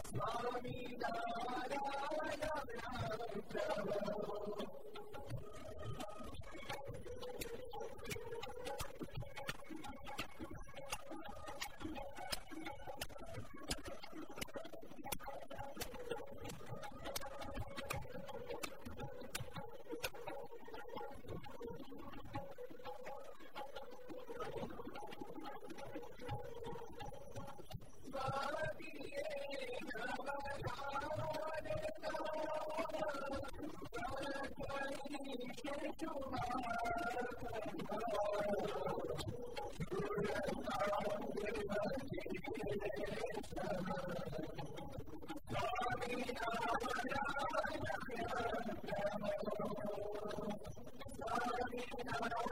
Swami Narayana Prabhu now and all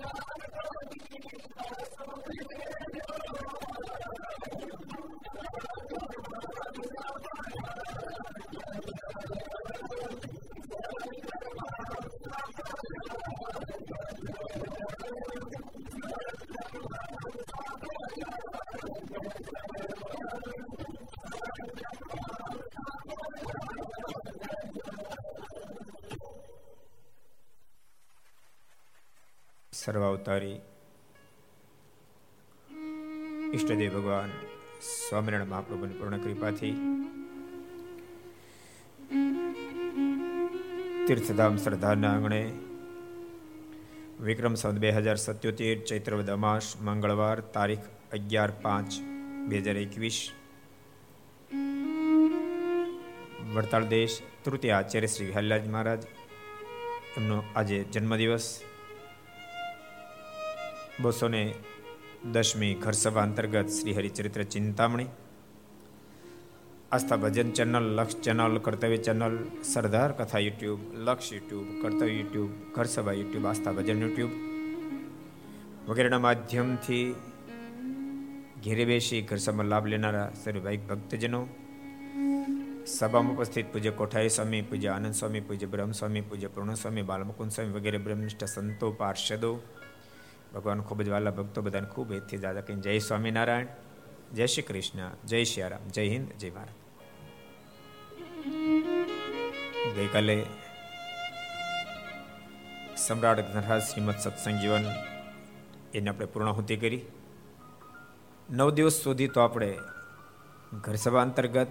Thank you. સર્વાવતારી ઈષ્ટદેવ ભગવાન સ્વામિનારાયણ મહાપ્રભુની પૂર્ણ કૃપાથી તીર્થધામ શ્રદ્ધાના આંગણે વિક્રમ સંત બે હજાર સત્યોતેર ચૈત્ર દમાશ મંગળવાર તારીખ અગિયાર પાંચ બે હજાર એકવીસ વડતાળ દેશ તૃતીય આચાર્ય શ્રી હલ્લાજ મહારાજ એમનો આજે જન્મદિવસ બસો ને દસમી ઘર સભા અંતર્ગત Shri Haricharitra Chintamani, Aastha Bhajan channel, Laksh channel, Kartavya channel, Sardar Katha YouTube, Laksh YouTube, Kartavya YouTube ઘર સભા યુટ્યુબ, આસ્થા ભજન યુટ્યુબ વગેરેના માધ્યમથી ઘેરે બેસી ઘર સભામાં લાભ લેનારા સર્વભાઈ ભક્તજનો, સભામાં ઉપસ્થિત પૂજ્ય કોઠારી સ્વામી, પૂજ્ય આનંદ સ્વામી, પૂજ્ય બ્રહ્મ સ્વામી પૂજ્ય પૂર્ણ સ્વામી બાલમુકુંદ સ્વામી વગેરે બ્રહ્મનિષ્ઠ સંતો, પાર્ષદો ભગવાન ખૂબ જ વાલા ભક્તો બધાને ખૂબ એથી દાદા કહીને જય સ્વામિનારાયણ, જય શ્રી કૃષ્ણ, જય શ્રી જય હિન્દ, જય ભારત. ગઈકાલે સમ્રાટ ધનરાજ શ્રીમદ સત્સંગ જીવન એને આપણે પૂર્ણાહુતિ કરી. નવ દિવસ સુધી તો આપણે ઘરસભા અંતર્ગત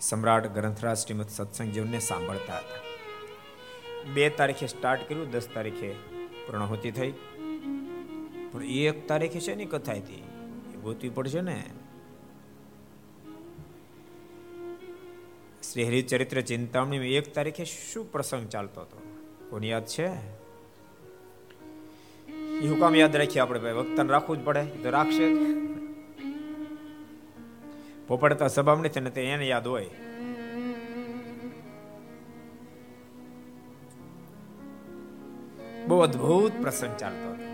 સમ્રાટ ગ્રંથરાજ શ્રીમદ સત્સંગ જીવનને સાંભળતા હતા. બે તારીખે સ્ટાર્ટ કર્યું, દસ તારીખે પૂર્ણાહુતિ થઈ. પણ એક તારીખે છે ની કથા હતી. એ ગોતવી પડશે ને. શ્રી હરિચરિત્ર ચિંતામણી એક તારીખે શું પ્રસંગ ચાલતો હતો? કોની યાદ છે? એ હુકામ યાદ રાખીએ આપણે ભાઈ. વક્તન રાખવું જ પડે. તો રાખશે પોપડતા સભામણી છે ને તે એને યાદ હોય. બહુ અદભુત પ્રસંગ ચાલતો હતો.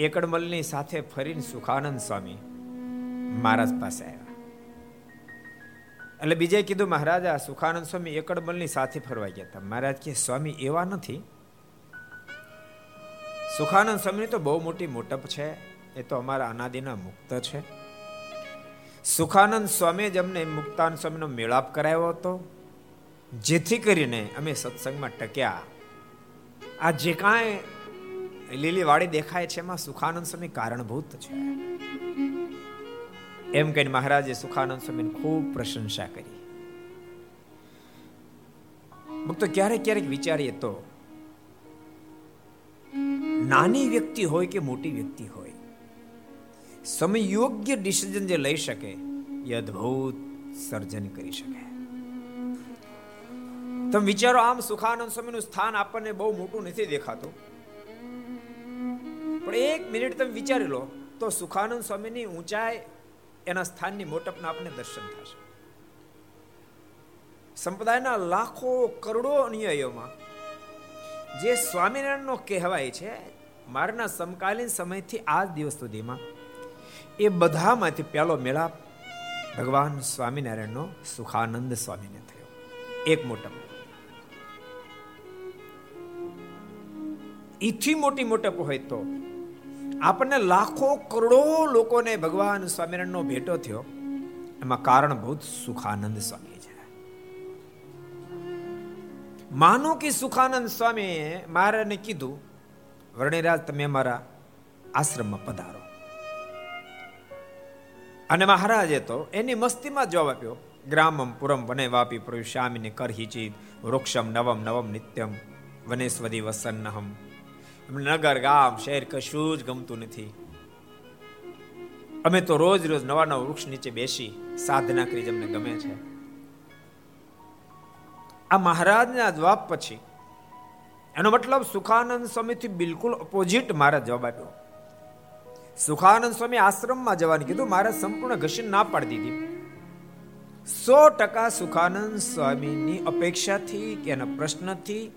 એકડમલની સાથે ફરીને સુખાનંદ સ્વામી મહારાજ પાસે આવ્યા. એટલે બીજે કીધું, મહારાજ સુખાનંદ સ્વામી એકડમલની સાથે ફરવા ગયા હતા. મહારાજ કે સ્વામી, એવા નથી. સુખાનંદ સ્વામી તો બહુ મોટી મોટપ છે. એ તો અમારા અનાદિના મુક્ત છે. સુખાનંદ સ્વામી જ અમને મુક્તાન સ્વામીનો મેળાપ કરાવ્યો હતો. જેથી કરીને અમે સત્સંગમાં ટક્યા. આ જે કાંઈ લીલી વાડી દેખાય છે એમાં સુખાનંદ સ્વામી કારણભૂત છે. એમ કહીને મહારાજે સુખાનંદ સ્વામીની ખૂબ પ્રશંસા કરી. ભક્તો, ક્યારેક ક્યારેક વિચારીએ તો, નાની વ્યક્તિ હોય કે મોટી વ્યક્તિ હોય સમય યોગ્ય ડિસિઝન જે લઈ શકે, એ અદ્ભુત સર્જન કરી શકે. તમે વિચારો, આમ સુખાનંદ સ્વામીનું સ્થાન આપણને બહુ મોટું નથી દેખાતું. પણ એક મિનિટ તમે વિચારી લો, તો સુખાનંદ સ્વામીની ઊંચાઈ એના સ્થાનની મોટપના આપને દર્શન થશે. સંપ્રદાયના લાખો કરોડો અનુયાયીઓમાં જે સ્વામિનારાયણનો કહેવાય છે, મારના સમકાલીન સમયથી આજ દિવસ સુધીમાં, એ બધામાંથી પહેલો મેળાપ ભગવાન સ્વામિનારાયણનો સુખાનંદ સ્વામીને થયો. એક મોટપ ઈથી મોટી મોટપ હોય તો. આપણને લાખો કરોડો લોકોને ભગવાન સ્વામિનારાયણનો ભેટો થયો. એમાં કારણભૂત સુખાનંદ સ્વામી છે. માનો કે સુખાનંદ સ્વામીએ મારાને કીધું, વર્ણિરાજ, તમે મારા આશ્રમમાં પધારો. અને મહારાજે તો એની મસ્તીમાં જવાબ આપ્યો, ગ્રામમ પુરમ વને વાપી પ્રયુષ્યામીને કરહિચિત, વૃક્ષમ નવમ નવમ નિત્યમ વનેશ્વરી વસન્નહમ. નગર ગામ, શહેર કશું જ ગમતું નથી. અમે તો રોજ રોજ નવા નવા વૃક્ષ નીચે બેસી સાધના કરી અમને ગમે છે. આ મહારાજના જવાબ પછી એનો મતલબ સુખાનંદ સ્વામીથી બિલકુલ ઓપોઝિટ મારા જવાબ આપ્યો. સુખાનંદ સ્વામી આશ્રમમાં જવાનું કીધું, મારે સંપૂર્ણ ઘસી ના પાડી દીધી. સો ટકા સુખાનંદ સ્વામીની અપેક્ષાથી કે એના પ્રશ્નથી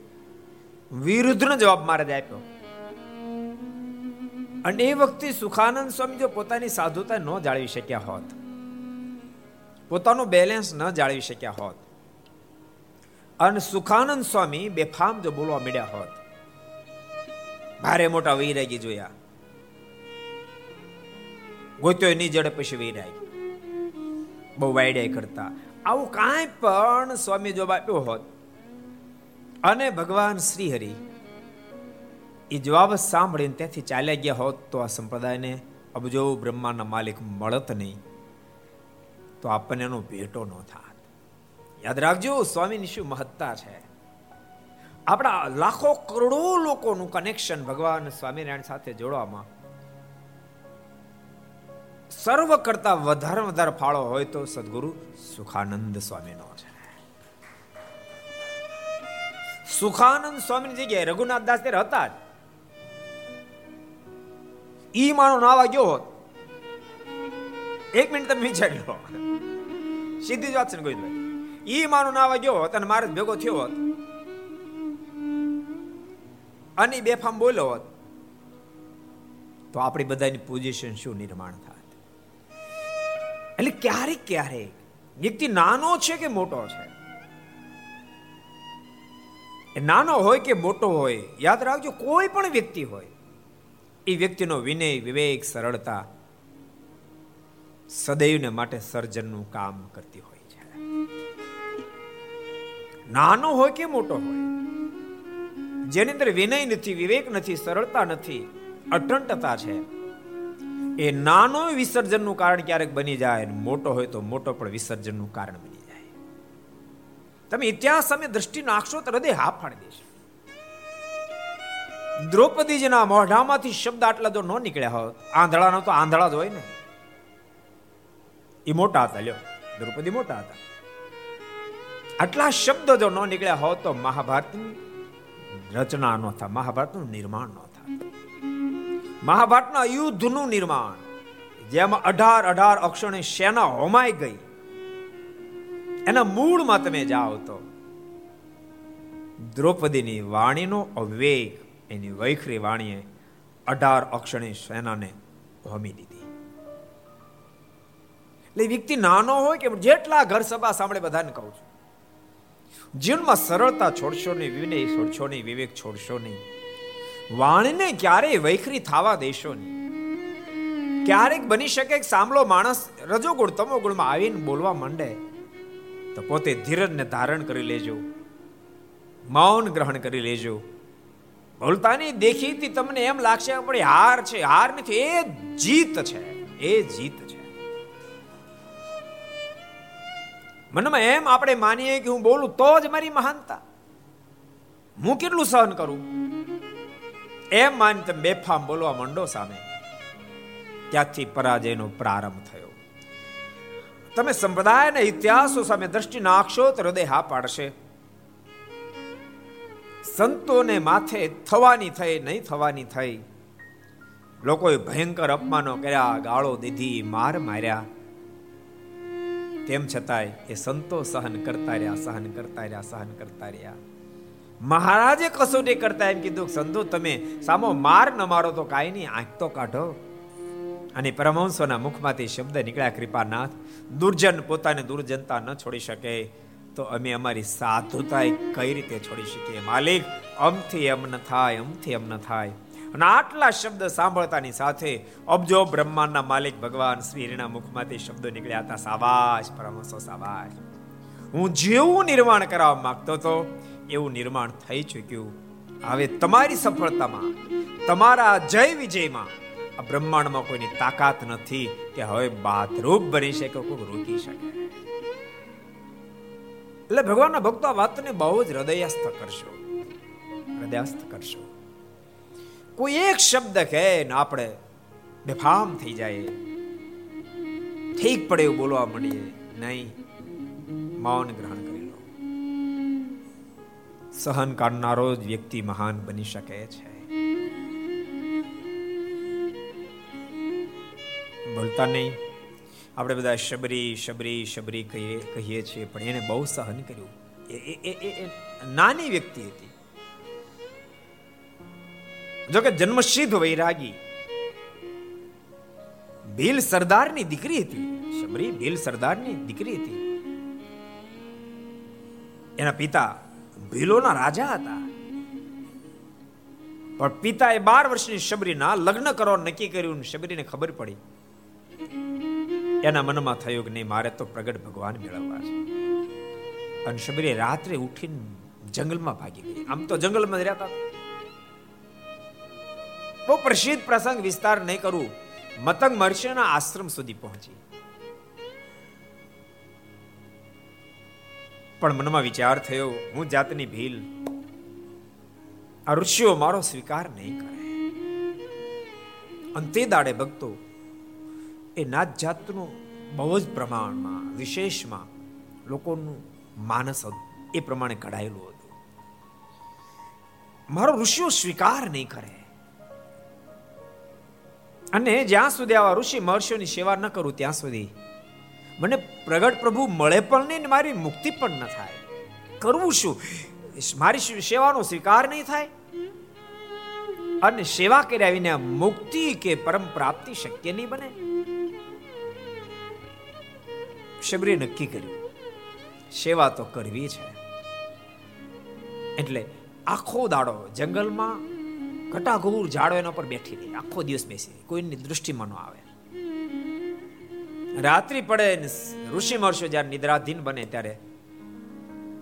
વિરુદ્ધનો જવાબ મારે આપ્યો. અને એ વખતે સુખાનંદ સ્વામી જો પોતાની સાધુતા ન જાળવી શક્યા હોત, પોતાનું બેલેન્સ ન જાળવી શક્યા હોત, અને સુખાનંદ સ્વામી બેફામ જો બોલવા મળ્યા હોત, ભારે મોટા વૈરાગી જોયા. ગોત્યો એની જડે પછી વૈરાગી. બહુ વાયડાઈ કરતા. આવું કાંઈ પણ સ્વામી જો આપ્યો હોત, અને ભગવાન શ્રી હરિ એ જવાબ સાંભળીને ત્યાંથી ચાલ્યા ગયા હોત તો આ સંપ્રદાયને અબજો બ્રહ્માના માલિક મળત નહીં, તો આપણને એનો ભેટો ન થાત. યાદ રાખજો, સ્વામીની શું મહત્તા છે. આપણા લાખો કરોડો લોકોનું કનેક્શન ભગવાન સ્વામિનારાયણ સાથે જોડવામાં. સર્વ કરતા વધારે વધારે ફાળો હોય તો સદગુરુ સુખાનંદ સ્વામીનો છે. સુખાનંદ સ્વામીની જગ્યાએ રઘુનાથ દાસ ત્યારે હતા જ. ઈ માણો નાવા ગયો હોત. એક મિનિટ તમે વિચારી લો સીધી જ વાત છે ને ગોવિંદભાઈ? ઈ માણો નાવા ગયો હોત અને મારે ભેગો થયો હોત. અને બેફામ બોલ્યો હોત, તો આપણી બધાની પોઝિશન શું નિર્માણ થાય એટલે ક્યારેક ક્યારેક વ્યક્તિ નાનો છે કે મોટો છે? નાનો હોય કે મોટો હોય, યાદ રાખજો, કોઈ પણ વ્યક્તિ હોય એ વ્યક્તિનો વિનય, વિવેક, સરળતા સદૈવને માટે સર્જનનું કામ કરતી હોય છે. નાનો હોય કે મોટો હોય, જેની અંદર વિનય નથી, વિવેક નથી, સરળતા નથી, અટંટતા છે, એ નાનો વિસર્જનનું કારણ ક્યારેક બની જાય મોટો હોય તો મોટો પણ વિસર્જનનું કારણ બની જાય. તમે ઇતિહાસ સામે દ્રષ્ટિ નાખશો તો હૃદય હા ફાડી દેશે. દ્રૌપદીજીના મોઢામાંથી શબ્દ આટલા જો ન નીકળ્યા હોત. આંધળાનો તો આંધળા જ હોય ને. એ મોટા હતા લ્યો. દ્રૌપદી મોટા હતા. આટલા શબ્દ જો ન નીકળ્યા હોત તો મહાભારતની રચના ન થાય મહાભારતનું નિર્માણ ન થાય મહાભારતના યુદ્ધનું નિર્માણ. જેમાં અઢાર અઢાર અક્ષરે સેના હોમાઈ ગઈ. એના મૂળમાં તમે જાઓ તો દ્રૌપદીની વાણીનો અવેગ એની વૈખરી વાણીએ અઢાર અક્ષણી સેનાને હોમી દીધી. એટલે વ્યક્તિ નાનો હોય કે જેટલા ઘર સભા સાંભળે બધાને કહું છું. જીવનમાં સરળતા છોડશો નહીં, વિનય છોડશો નહીં, વિવેક છોડશો નહીં. વાણીને ક્યારેય વૈખરી થવા દેશો નહીં. ક્યારેક બની શકે સાંભળો માણસ રજોગુણ તમોગુણમાં આવીને બોલવા માંડે, તો પોતે ધીરજને ધારણ કરી લેજો, મૌન ગ્રહણ કરી લેજો બોલતાની દેખીતી તમને એમ લાગશે પણ હાર છે, હાર નથી, એ જીત છે, એ જીત છે. મનમાં એમ આપણે માનીએ કે હું બોલું તો જ મારી મહાનતા. હું કેટલું સહન કરું? એમ માની તમે બેફામ બોલવા માંડો સામે. ત્યાંથી પરાજયનો પ્રારંભ થયો. તમે સંપ્રદાયના ઇતિહાસો સામે દ્રષ્ટિ નાખશો તો હૃદય હા પાડશે. સંતોને માથે થવાની થઈ, નહીં થવાની થઈ. લોકોએ ભયંકર અપમાનો કર્યા, ગાળો દીધી, માર માર્યા. તેમ છતાંય એ સંતો સહન કરતા રહ્યા, સહન કરતા રહ્યા, સહન કરતા રહ્યા. મહારાજે કસોટી કરતા એમ કીધું સંતો તમે સામો માર ન મારો તો કાંઈ નહીં આંખ તો કાઢો. અને પરમહંસોના મુખમાંથી શબ્દ નીકળ્યા, કૃપાનાથ, દુર્જન પોતાને દુર્જનતા ન છોડી શકે. તો અમે અમારી સાધુતા કઈ રીતે છોડી શકીએ? માલિક અમથી એમ ન થાય અમથી એમ ન થાય. અને આટલા શબ્દ સાંભળતાની સાથે અબજો બ્રહ્માંડના માલિક ભગવાન શ્રીના મુખમાંથી શબ્દો નીકળ્યા હતા સાવાજ પરમસો સાવાજ હું જેવું નિર્માણ કરાવવા માંગતો હતો, એવું નિર્માણ થઈ ચૂક્યું. હવે તમારી સફળતામાં, તમારા જય વિજયમાં, આ બ્રહ્માંડમાં કોઈની તાકાત નથી કે હવે બાથરૂપ બની શકે કોઈ રોકી શકે. એટલે ભગવાનના ભક્તો આ વાતને બહુ જ હૃદયસ્થ કરશો. હૃદયસ્થ કરશો. કોઈ એક શબ્દ કહે ને આપણે બેફામ થઈ જાય. ઠીક પડે એવું બોલવા મળીએ નહીં. મૌન ગ્રહણ કરી લો. સહન કરનારો જ વ્યક્તિ મહાન બની શકે છે. બોલતા નહીં. આપણે બધા શબરી શબરી શબરી કહીએ કહીએ છીએ, પણ એને બહુ સહન કર્યું. એ નાની વ્યક્તિ હતી. જોકે જન્મસિદ્ધ વૈરાગી. ભીલ સરદારની દીકરી હતી. શબરી ભીલ સરદારની દીકરી હતી. એના પિતા ભીલોના રાજા હતા. પણ પિતાએ બાર વર્ષની શબરીના લગ્ન કરવાનું નક્કી કર્યું શબરીને ખબર પડી. એના મનમાં થયું કે નહીં, મારે તો પ્રગટ ભગવાન મેળવવા છે. અને શબરી રાત્રે ઉઠીને જંગલમાં ભાગી ગઈ. આમ તો જંગલમાં રહેતા બહુ પ્રસિદ્ધ પ્રસંગ વિસ્તાર નહીં કરું. મતંગ મહર્ષિના આશ્રમ સુધી પહોંચી. પણ મનમાં વિચાર થયો, હું જાતની ભીલ આ ઋષિઓ મારો સ્વીકાર નહીં કરે. અંતે દાડે ભક્તો એ નાત જાતનું બહુ જ પ્રમાણમાં, વિશેષમાં લોકોનું માનસ એ પ્રમાણે ઘડાયેલું હતું. મારો ઋષિઓ સ્વીકાર નહીં કરે. અને જ્યાં સુધી આવા ઋષિ મહર્ષિઓની સેવા ન કરું ત્યાં સુધી મને પ્રગટ પ્રભુ મળે પણ નહીં મારી મુક્તિ પણ ન થાય. કરવું શું? મારી સેવાનો સ્વીકાર નહીં થાય? અને સેવા કર્યા વિના મુક્તિ કે પરમ પ્રાપ્તિ શક્ય નહીં બને? શબરીએ નક્કી કર્યું, સેવા તો કરવી છે. એટલે આખો દાડો જંગલમાં ઘટાઘૂર ઝાડો એના પર બેઠી રહી, આખો દિવસ બેસી કોઈની દૃષ્ટિમાં ન આવે. રાત્રિ પડે ઋષિ મહર્ષિ જ્યારે નિદ્રાધીન બને ત્યારે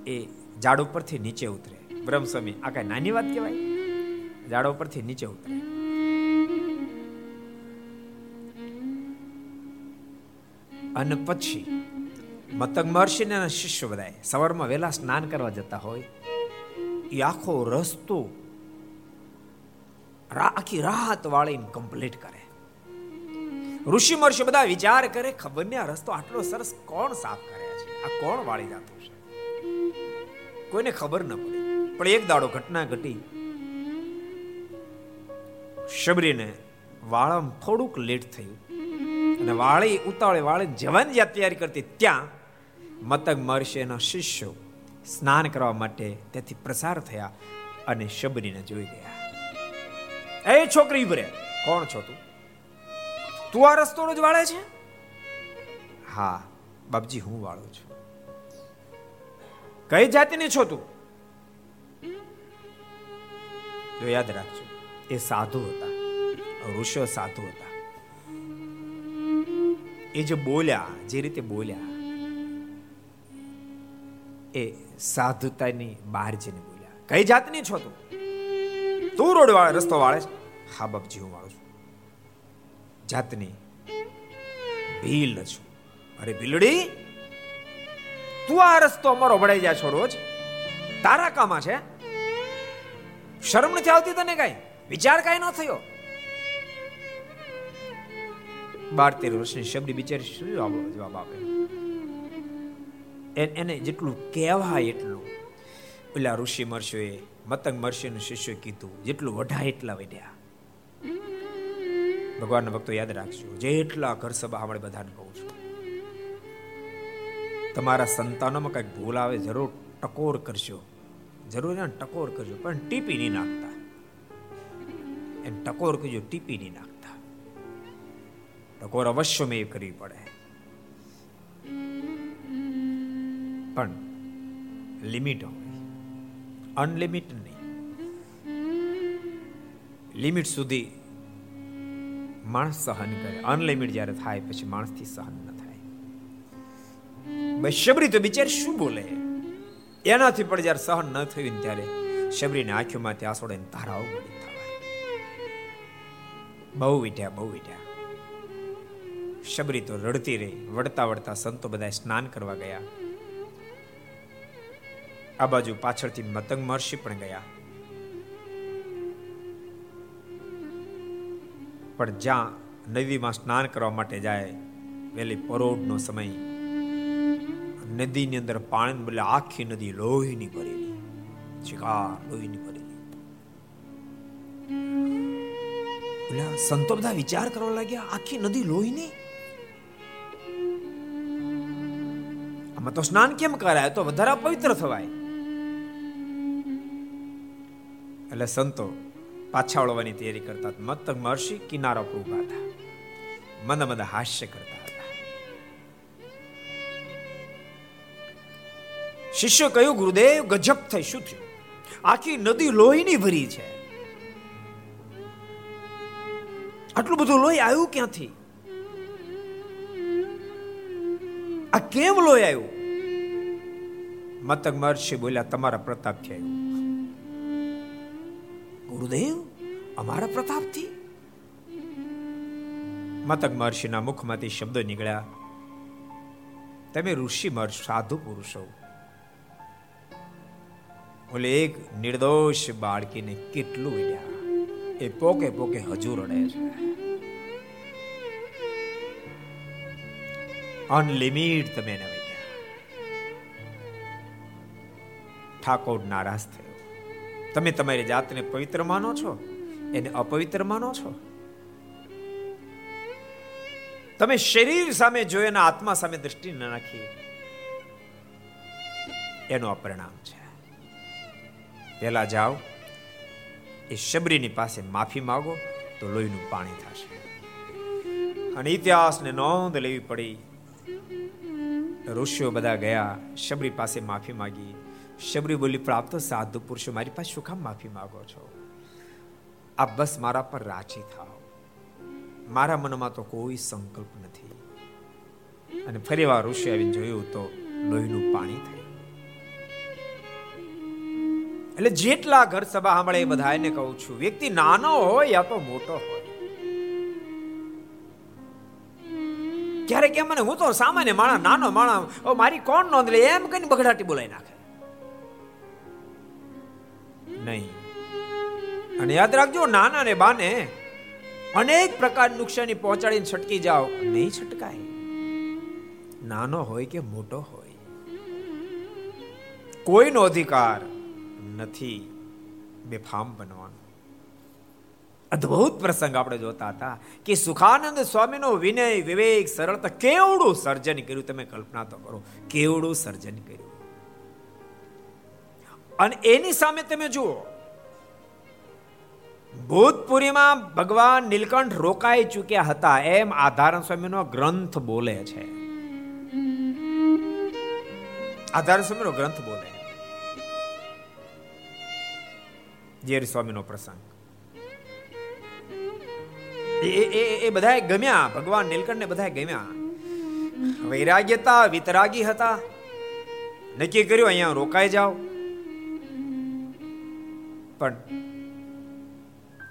એ ઝાડ ઉપરથી નીચે ઉતરે. બ્રહ્મસ્વામી, આ કઈ નાની વાત કહેવાય? ઝાડ ઉપરથી નીચે ઉતરે. અને પછી મતંગ મહર્ષિને શિષ્ય બધાય. સવારમાં વહેલા સ્નાન કરવા જતા હોય. એ આખો રસ્તો આખી રાત વાળીને કમ્પ્લીટ કરે. ઋષિ મહર્ષિ બધા વિચાર કરે, ખબર ને આ રસ્તો આટલો સરસ કોણ સાફ કરે છે? આ કોણ વાળી જતું છે? કોઈને ખબર ન પડી. પણ એક દાડો ઘટના ઘટી. શબરીને વાળામાં થોડુંક લેટ થયું. અને વાળી ઉતાવળે વાળી જવાની જ્યાં તૈયારી કરતી, ત્યાં મતંગ મહર્ષિના શિષ્યો સ્નાન કરવા માટે તેથી પ્રસાર થયા અને શબરીને જોઈ ગયા. એ છોકરી ભરે કોણ છો તું? તું આ રસ્તો રોજ વાળે છે? હા, બાપજી, હું વાળું છું. કઈ જાતિની છો તું? તો યાદ રાખજો, એ સાધુ હતા. ઋષિ સાધુ હતા. એ જે બોલ્યા, જે રીતે બોલ્યા એ સાધુતાની બહાર જઈને બોલ્યા, કઈ જાતની છો તું? તું રોડ વાળે રસ્તો વાળે છે? હા બાપજી, હું વાળું છું. જાતની ભીલ છું. અરે ભીલડી, તું આ રસ્તો અમારો ભળાઈ જાય છો રોજ? તારા કામાં છે? શરમ નથી આવતી તને કઈ? વિચાર કઈ ન થયો? બાર તેર વર્ષની શબ્દ બિચારી શું જવાબ આપે? એને જેટલું કહેવાય એટલું. પેલા ઋષિ મર્ષોએ મતંગ મર્ષિનું શિષ્ય કીધું, જેટલું વઢાય એટલા વઢ્યા ભગવાનના ભક્તો યાદ રાખજો, જેટલા ઘર સભા આપણે બધાને કહું છું. તમારા સંતાનોમાં કંઈક ભૂલ આવે, જરૂર ટકોર કરશો જરૂર ટકોર કરજો, પણ ટીપી નહીં નાખતા. એમ ટકોર કરજો, ટીપી નહીં નાખતા. ટકોર અવશ્ય મેં કરવી પડે. પણ લિમિટ હોય. અનલિમિટ નહીં. લિમિટ સુધી માણસ સહન કરે. અનલિમિટ જ્યારે થાય પછી માણસથી સહન ન થાય. શબરી તો બિચાર શું બોલે? એનાથી પણ જ્યારે સહન ન થયું ત્યારે શબરીની આંખોમાંથી આસોડે તારાઓ મળી થવા બહુ વીઠ્યા બહુ વીઠ્યા શબરી તો રડતી રહી. વડતા વડતા સંતો બધા સ્નાન કરવા ગયા. આ બાજુ પાછળથી મતંગ મહર્ષિ પણ ગયા. પણ જ્યાં નદીમાં સ્નાન કરવા માટે જાય વેલી પરોઢનો સમય નદીની અંદર પાણી બદલે આખી નદી લોહીની ભરેલી. શિકાર લોહીની ભરેલી. સંતો બધા વિચાર કરવા લાગ્યા, આખી નદી લોહીની? આમાં તો સ્નાન કેમ કરાય? તો વધારે પવિત્ર થવાય. એટલે સંતો પાછા વળવાની તૈયારી કરતા મતક મહર્ષિ કિનારા પર ઊભા હતા. મંદ મંદ હાસ્ય કરતા હતા. શિષ્ય કહ્યું, ગુરુદેવ, ગજબ થઈ. શું થયું? આખી નદી લોહીની ભરી છે. આટલું બધું લોહી આવ્યું ક્યાંથી? આ કેમ લોહી આવ્યું? મતક મહર્ષિ બોલ્યા, તમારા પ્રતાપથી આવ્યું ગુરુદેવ, અમારા પ્રતાપથી. મતક મહર્ષિના મુખમાંથી શબ્દો નીકળ્યા. તમે ઋષિ મહર્ષ, સાધુ પુરુષો. ઓલે એક નિર્દોષ બાળકીને કેટલું વિડ્યા એ પોકે પોકે હજુ રડે છે. અનલિમિટ તમે એને વિડ્યા ઠાકોર નારાજ થયો. તમે તમારી જાતને પવિત્ર માનો છો? એને અપવિત્ર માનો છો? તમે શરીર સામે જોઈને આત્મા સામે દ્રષ્ટિ ન નાખી. એનું પરિણામ છે. પેલા જાઓ, એ શબરીની પાસે માફી માગો તો લોહીનું પાણી થશે. અને ઇતિહાસને નોંધ લેવી પડી. ઋષિઓ બધા ગયા, શબરી પાસે માફી માગી. શબરી બોલી પ્રાપ્ત સાધુ પુરુષો, મારી પાસે શું કામ માફી માંગો છો? આ બસ મારા પર રાજી થાવ મારા મનમાં તો કોઈ સંકલ્પ નથી. અને ફરી વાર ઋષિ આવીને જોયું તો લોહીનું પાણી થયું. એટલે જેટલા ઘર સભા સાંભળે એ બધાને કહું છું, વ્યક્તિ નાનો હોય યા તો મોટો હોય. ક્યારેક એમ મને, હું તો સામાન્ય માણા નાનો માણા મારી કોણ નોંધ લે? એમ કઈ બગડાટી બોલાઈ નાખે. નહીં. અને યાદ રાખજો, નાના ને બાને અનેક પ્રકાર નુકસાની પહોંચાડીને છટકી જાઓ. નહીં છટકાય. નાનો હોય કે મોટો હોય, કોઈનો અધિકાર નથી બેફામ બનવાનો. અદ્ભુત પ્રસંગ આપણે જોતા હતા કે સુખાનંદ સ્વામીનો વિનય, વિવેક, સરળતા કેવડું સર્જન કર્યું તમે કલ્પના તો કરો. કેવડું સર્જન કર્યું. અને એની સામે તમે જુઓ. ભૂતપુરીમાં ભગવાન નીલકંઠ રોકાઈ ચૂક્યા હતા એમ આધારણ સ્વામીનો ગ્રંથ બોલે છે. આધારણ સ્વામીનો ગ્રંથ બોલે. જેર સ્વામીનો પ્રસંગ. એ એ બધા ગમ્યા, ભગવાન નીલકંઠ ને બધા ગમ્યા. વૈરાગ્યતા, વિતરાગી હતા. નક્કી કર્યું, અહીંયા રોકાઈ જાઓ. પણ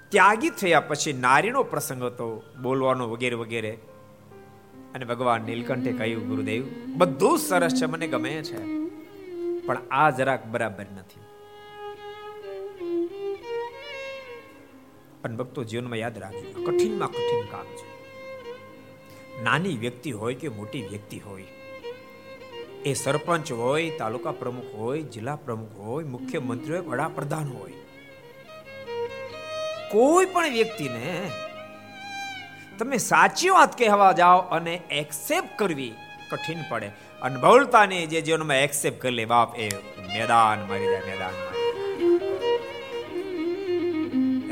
ત્યાગી થયા પછી નારીનો પ્રસંગ હતો, બોલવાનો વગેરે વગેરે. અને ભગવાન નીલકંઠે કહ્યું, ગુરુદેવ, બધું સરસ છે, મને ગમે છે, પણ આ જરાક બરાબર નથી. પણ ભક્તો જીવનમાં યાદ રાખજો કઠિનમાં કઠિન કામ છે. નાની વ્યક્તિ હોય કે મોટી વ્યક્તિ હોય, એ સરપંચ હોય, તાલુકા પ્રમુખ હોય, જિલ્લા પ્રમુખ હોય, મુખ્યમંત્રી હોય, વડાપ્રધાન હોય કોઈ પણ વ્યક્તિને તમે સાચી વાત કહેવા જાઓ અને એક્સેપ્ટ કરવી કઠિન પડે. અને બહુલતાને જે જીવનમાં એક્સેપ્ટ કરી લે, બાપ, એ મેદાન મારી જાય, મેદાન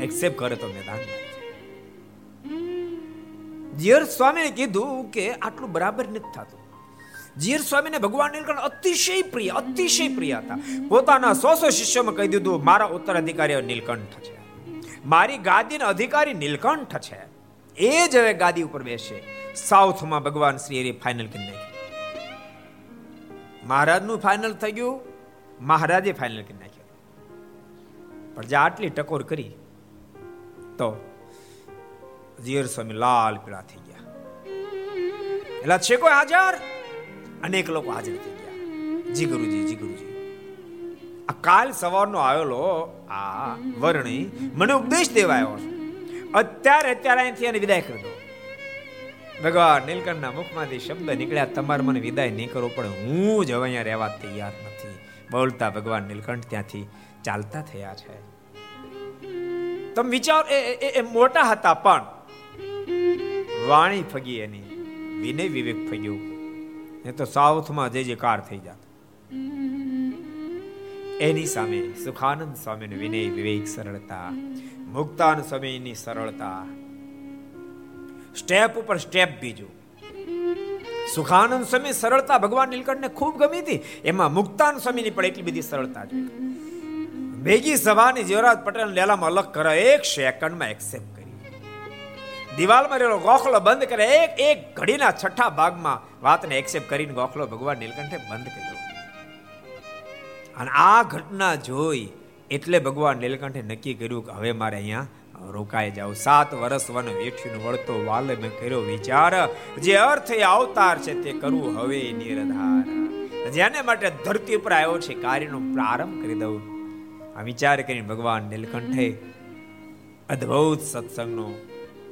એક્સેપ્ટ કરે તો મેદાન જીયર સ્વામીને કીધું કે આટલું બરાબર નથી થતું. જીર સ્વામીને ભગવાન નીલકંઠ અતિશય પ્રિય અતિશય પ્રિય હતા. પોતાના સો સો શિષ્યોમાં કહી દીધું, મારા ઉત્તરાધિકારી નીલકંઠ છે. મારી ગાદીના અધિકારી નીલકંઠ છે. એ જ હવે ગાદી ઉપર બેસે. સાઉથમાં ભગવાન શ્રી એ ફાઇનલ કરી નાખ્યું મહારાજનું ફાઇનલ થઈ ગયું. મહારાજે ફાઇનલ કરી નાખ્યું. પણ જે આટલી ટકોર કરી, તો જીયર સ્વામી લાલ પીળા થઈ ગયા. એટલે છે કોઈ હાજર? અનેક લોકો હાજર થઈ ગયા. જી ગુરુજી જી ગુરુજી. આ કાલ સવારનો આવેલો આ વર્ણી મને ઉપદેશ દેવા આવ્યો છે. અત્યારે અત્યારે અહીંથી એને વિદાય કરી દો. ભગવાન નીલકંઠના મુખમાંથી શબ્દ નીકળ્યા, તમારે મને વિદાય નહીં કરો, પણ હું જ હવે અહીંયા રહેવા તૈયાર નથી. બોલતા ભગવાન નીલકંઠ ત્યાંથી ચાલતા થયા છે. તમે વિચાર એ એ મોટા હતા, પણ વાણી ફગી એની, વિનય વિવેક ફગ્યું. એ તો સાઉથમાં જે જે કાર થઈ જાત. એની સામે, સુખાનંદ સ્વામીનો વિનય વિવેક સરળતા મુક્તાન સ્વામીની સરળતા. સ્ટેપ ઉપર સ્ટેપ બીજું. સુખાનંદ સ્વામી સરળતા ભગવાન નીલકંઠને ખૂબ ગમી હતી. એમાં મુક્તાન સ્વામીની પણ એટલી બધી સરળતા જોઈ ભેગી સભાની જીવરાજ પટેલ લેલામાં અલગ કરે, એક સેકન્ડમાં એક્સેપ્ટ કરી. દિવાલમાં રહેલો ગોખલો બંધ કરે, એક એક ઘડીના છઠ્ઠા ભાગમાં વાતને એક્સેપ્ટ કરીને ગોખલો ભગવાન નીલકંઠે બંધ કર્યો. અને આ ઘટના જોઈ એટલે ભગવાન નીલકંઠે નક્કી કર્યું કે હવે મારે અહીંયા રોકાઈ જાવ સાત વર્ષ વન વેઠ્યું વળતો વાલે મેં કર્યો વિચાર, જે અર્થ અવતાર છે તે કરવું હવે નિરધાર. જેને માટે ધરતી ઉપર આવ્યો છે, કાર્યનો પ્રારંભ કરી દઉં. આ વિચાર કરીને ભગવાન નીલકંઠે અદ્ભુત સત્સંગનો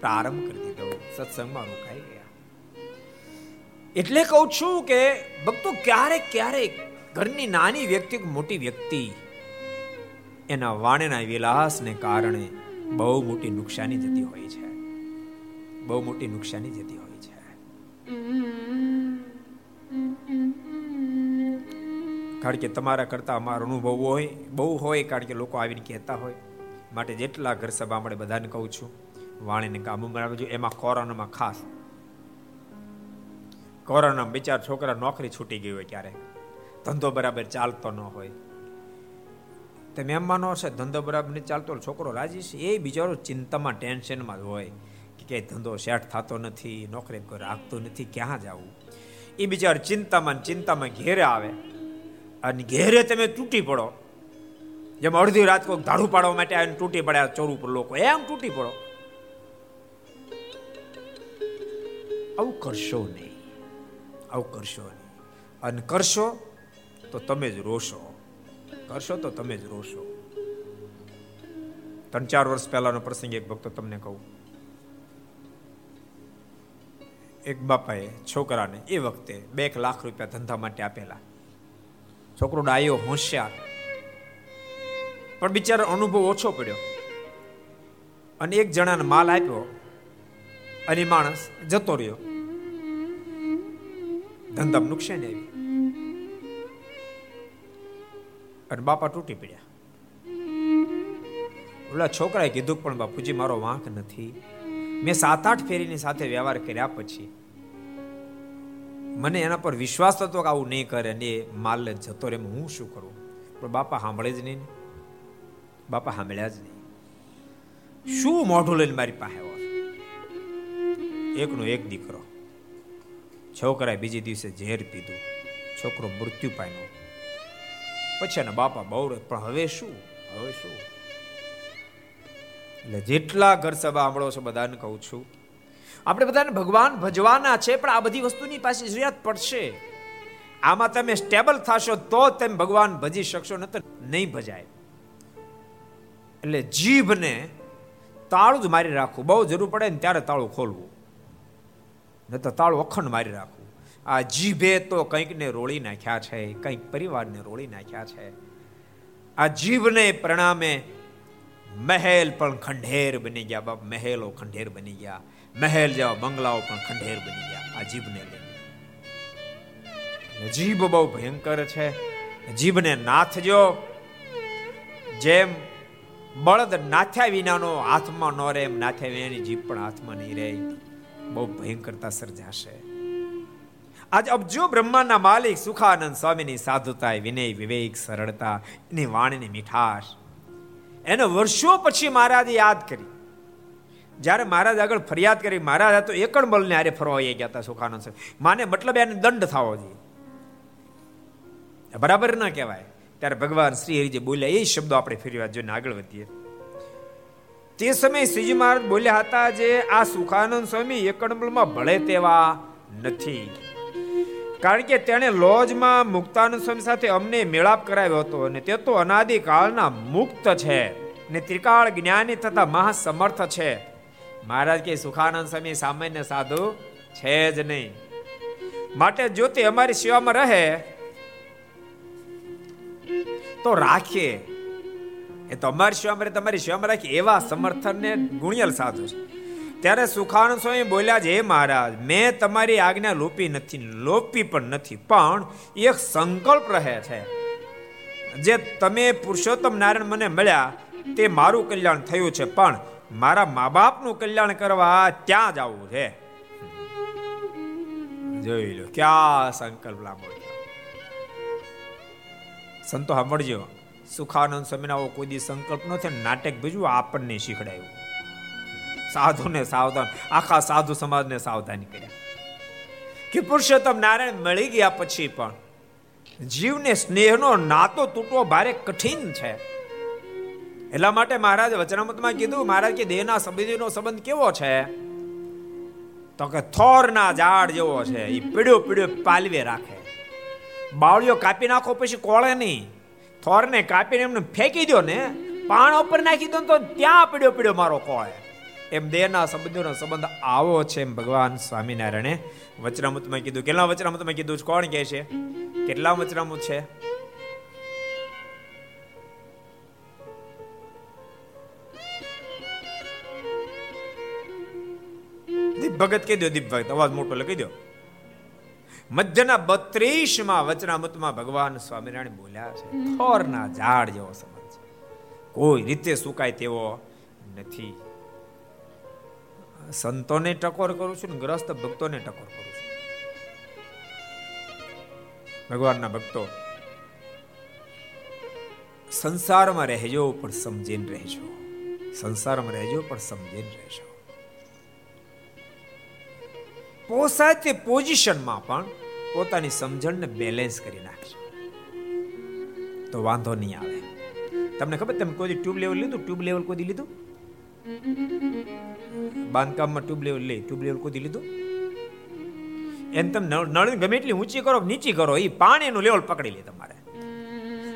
પ્રારંભ કરી દીધો. સત્સંગમાં રોકાઈ ગયા. એટલે કહું છું કે ભક્તો ક્યારેક ક્યારેક ઘરની નાની વ્યક્તિ મોટી વ્યક્તિ એના વાણેના વિલાસને કારણે બહુ મોટી નુકસાની જતી હોય છે. બહુ મોટી નુકસાની જતી હોય છે. કારણ કે તમારા કરતા અમારો અનુભવ હોય, બહુ હોય કારણ કે લોકો આવીને કહેતા હોય. માટે જેટલા ઘર સભા મળે બધાને કહું છું, વાણીને કામ બનાવજો એમાં કોરોનામાં ખાસ કોરોના બિચાર છોકરા નોકરી છૂટી ગઈ હોય ક્યારે ધંધો બરાબર ચાલતો ન હોય. તમે એમ માનો છે ધંધો બરાબર નહીં ચાલતો છોકરો રાજી છે, એ બિચારો ચિંતામાં, ટેન્શનમાં જ હોય કે ક્યાંય ધંધો સેટ થતો નથી, નોકરી કોઈ રાખતો નથી, ક્યાં જવું? એ બિચારો ચિંતામાં ચિંતામાં ઘેરે આવે. અને ઘેરે તમે તૂટી પડો. જેમ અડધી રાત કોઈ ધાડું પાડવા માટે આવીને તૂટી પડ્યા ચોર ઉપર લોકો એમ તૂટી પડો. આવું કરશો નહીં. આવું કરશો નહીં. અને કરશો તો તમે જ રોશો. કરશો તો તમે જ રોશો. ત્રણ ચાર વર્ષ પહેલાનો પ્રસંગ એક ભક્તો તમને કહું. એક બાપાએ છોકરાને એ વખતે બે લાખ રૂપિયા ધંધા માટે આપેલા. છોકરો ડાયો, હોશિયાર. પણ બિચારો અનુભવ ઓછો પડ્યો. અને એક જણાને માલ આપ્યો. અને માણસ જતો રહ્યો. ધંધામાં નુકસાન આવી અને બાપા તૂટી પડ્યા. ઓલા છોકરાએ કીધું પણ બાપુજી, મારો વાંક નથી. મેં સાત આઠ ફેરીની સાથે વ્યવહાર કર્યા પછી મને એના પર વિશ્વાસ હતો કે આવું નહીં કરે ને માલ જતો રે હું શું કરું? પણ બાપા સાંભળે જ નહીં બાપા સાંભળ્યા જ નહીં. શું મોઢું લઈને મારી પાસે એકનો એક દીકરો. છોકરાએ બીજે દિવસે ઝેર પીધું. છોકરો મૃત્યુ પામ્યો. પછી એના બાપા બહુ પણ હવે શું? હવે શું? એટલે જેટલા ઘર સભા સાંભળો છો બધાને કહું છું. આપણે બધાને ભગવાન ભજવાના છે, પણ આ બધી વસ્તુની પાસે જરૂરિયાત પડશે. આમાં તમે સ્ટેબલ થશો તો તમે ભગવાન ભજી શકશો ન તો નહીં ભજાય. એટલે જીભને તાળું જ મારી રાખવું. બહુ જરૂર પડે ને ત્યારે તાળું ખોલવું. ન તો તાળું અખંડ મારી રાખવું. આ જીભે તો કંઈકને રોળી નાખ્યા છે, કંઈક પરિવારને રોળી નાખ્યા છે. આ જીભને પ્રણામે મહેલ પણ ખંડેર બની ગયા, બાપ મહેલો ખંડેર બની ગયા, મહેલ જેવા બંગલાઓ પણ ખંડેર બની ગયા આ જીભને લઈને. જીભ બહુ ભયંકર છે. જીભને નાથજો. જેમ બળદ નાથ્યા વિનાનો હાથમાં ન રહે, એમ નાથ્યા વિનાની જીભ પણ હાથમાં નહીં રહે. બહુ ભયંકરતા સર્જાશે. આજ અબજો બ્રહ્માંડના માલિક સુખાનંદ સ્વામીની સાધુતા વિનય, વિવેક, સરળતા એની વાણીની મીઠાશ. એને વર્ષો પછી મહારાજે યાદ કરી. જ્યારે મહારાજ આગળ ફરિયાદ કરી, મહારાજ તો એકણ બળને આરે ફરવા ગયા હતા સુખાનંદ માને મતલબ એને દંડ થવો જોઈએ. બરાબર ના કહેવાય. ત્યારે ભગવાન શ્રી હરિજી બોલ્યા, એ શબ્દો આપણે ફેરી વાર જોઈને આગળ વધીએ. તે સમયે શ્રીજી મહારાજ બોલ્યા હતા જે, આ સુખાનંદ સ્વામી એકડમલમાં ભળે તેવા નથી. કારણ કે તેણે લોજમાં મુક્તાનંદ સ્વામી સાથે અમને મેળાપ કરાવ્યો હતો અને તે તો અનાદિ કાળના મુક્ત છે ને ત્રિકાળ જ્ઞાની તથા મહાસમર્થ છે. મહારાજ કે સુખાનંદ સ્વામી, સામાન્ય સાધુ છે જ નહીં. માટે જો તે અમારી સેવામાં રહે, તો રાખીએ. એ તો અમારી સેવામાં તમારી સેવામાં રાખીએ એવા સમર્થનને ગુણિયલ સાધુ છે. ત્યારે સુખાનંદ સ્વામી બોલ્યા છે, હે મહારાજ, મેં તમારી આજ્ઞા લોપી નથી, લોપી પણ નથી, પણ એક સંકલ્પ રહે છે. જે તમે પુરુષોત્તમ નારાયણ મને મળ્યા, તે મારું કલ્યાણ થયું છે, પણ મારા મા બાપનું કલ્યાણ કરવા ત્યાં જવું છે. જોઈ લો, ક્યાં સંકલ્પ લાંબો સંતો સાંભળજો સુખાનંદ સ્વામીના કોઈ દી સંકલ્પ નો છે નાટક ભજવું આપણને શીખડાયું. સાધુને સાવધાન, આખા સાધુ સમાજને સાવધાન કર્યા. કે પુરુષોત્તમ નારાયણ મળી ગયા પછી પણ જીવને સ્નેહનો નાતો તૂટવો ભારે કઠિન છે. એટલા માટે મહારાજ વચનામતમાં કીધું, મહારાજ, કે દેહના સંબંધીનો સંબંધ કેવો છે? તો કે થોરના ઝાડ જેવો છે એ પીડ્યો પીડ્યો પાલવે રાખે. બાવળીઓ કાપી નાખો પછી કોળે નહીં. થોરને કાપીને એમને ફેંકી દો ને, પાણ ઉપર નાખી દો તો ત્યાં પીડ્યો પીડ્યો મારો કોળે. એમ દેહના સંબંધોનો સંબંધ આવો છે એમ ભગવાન સ્વામિનારાયણે વચનામૃતમાં કીધું. કેટલા વચનામૃતમાં કીધું? કોણ કહે છે? કેટલા વચનામૃત છે? દીપ ભગત કહી દો દીપ ભગત અવાજ મોટો લખી દો મધ્યના બત્રીસમાં વચનામૃતમાં ભગવાન સ્વામિનારાયણ બોલ્યા છે. થોરના ઝાડ જેવો છે. કોઈ રીતે સુકાય તેવો નથી. સંતોને ટકોર કરું છું ને ગ્રસ્ત ભક્તોને ટકોર કરું છું. ભગવાનના ભક્તો, સંસારમાં રહેજો પણ સમજીને રહેજો. સંસારમાં રહેજો પણ સમજીને રહેજો. પોસાય તે પોઝિશનમાં પણ પોતાની સમજણને બેલેન્સ કરી નાખજો. તો વાંધો નહીં આવે. તમને ખબર, તમે કોઈ ટ્યુબ લેવલ લીધું? ટ્યુબ લેવલ કોઈ લીધું? બાંધકામમાં ટ્યુબ લેવલ લે ટ્યુબ લેવલ કૂદી લીધું. એમ તમે નળ ગમે એટલી ઊંચી કરો નીચી કરો એ પાણીનું લેવલ પકડી લે તમારે.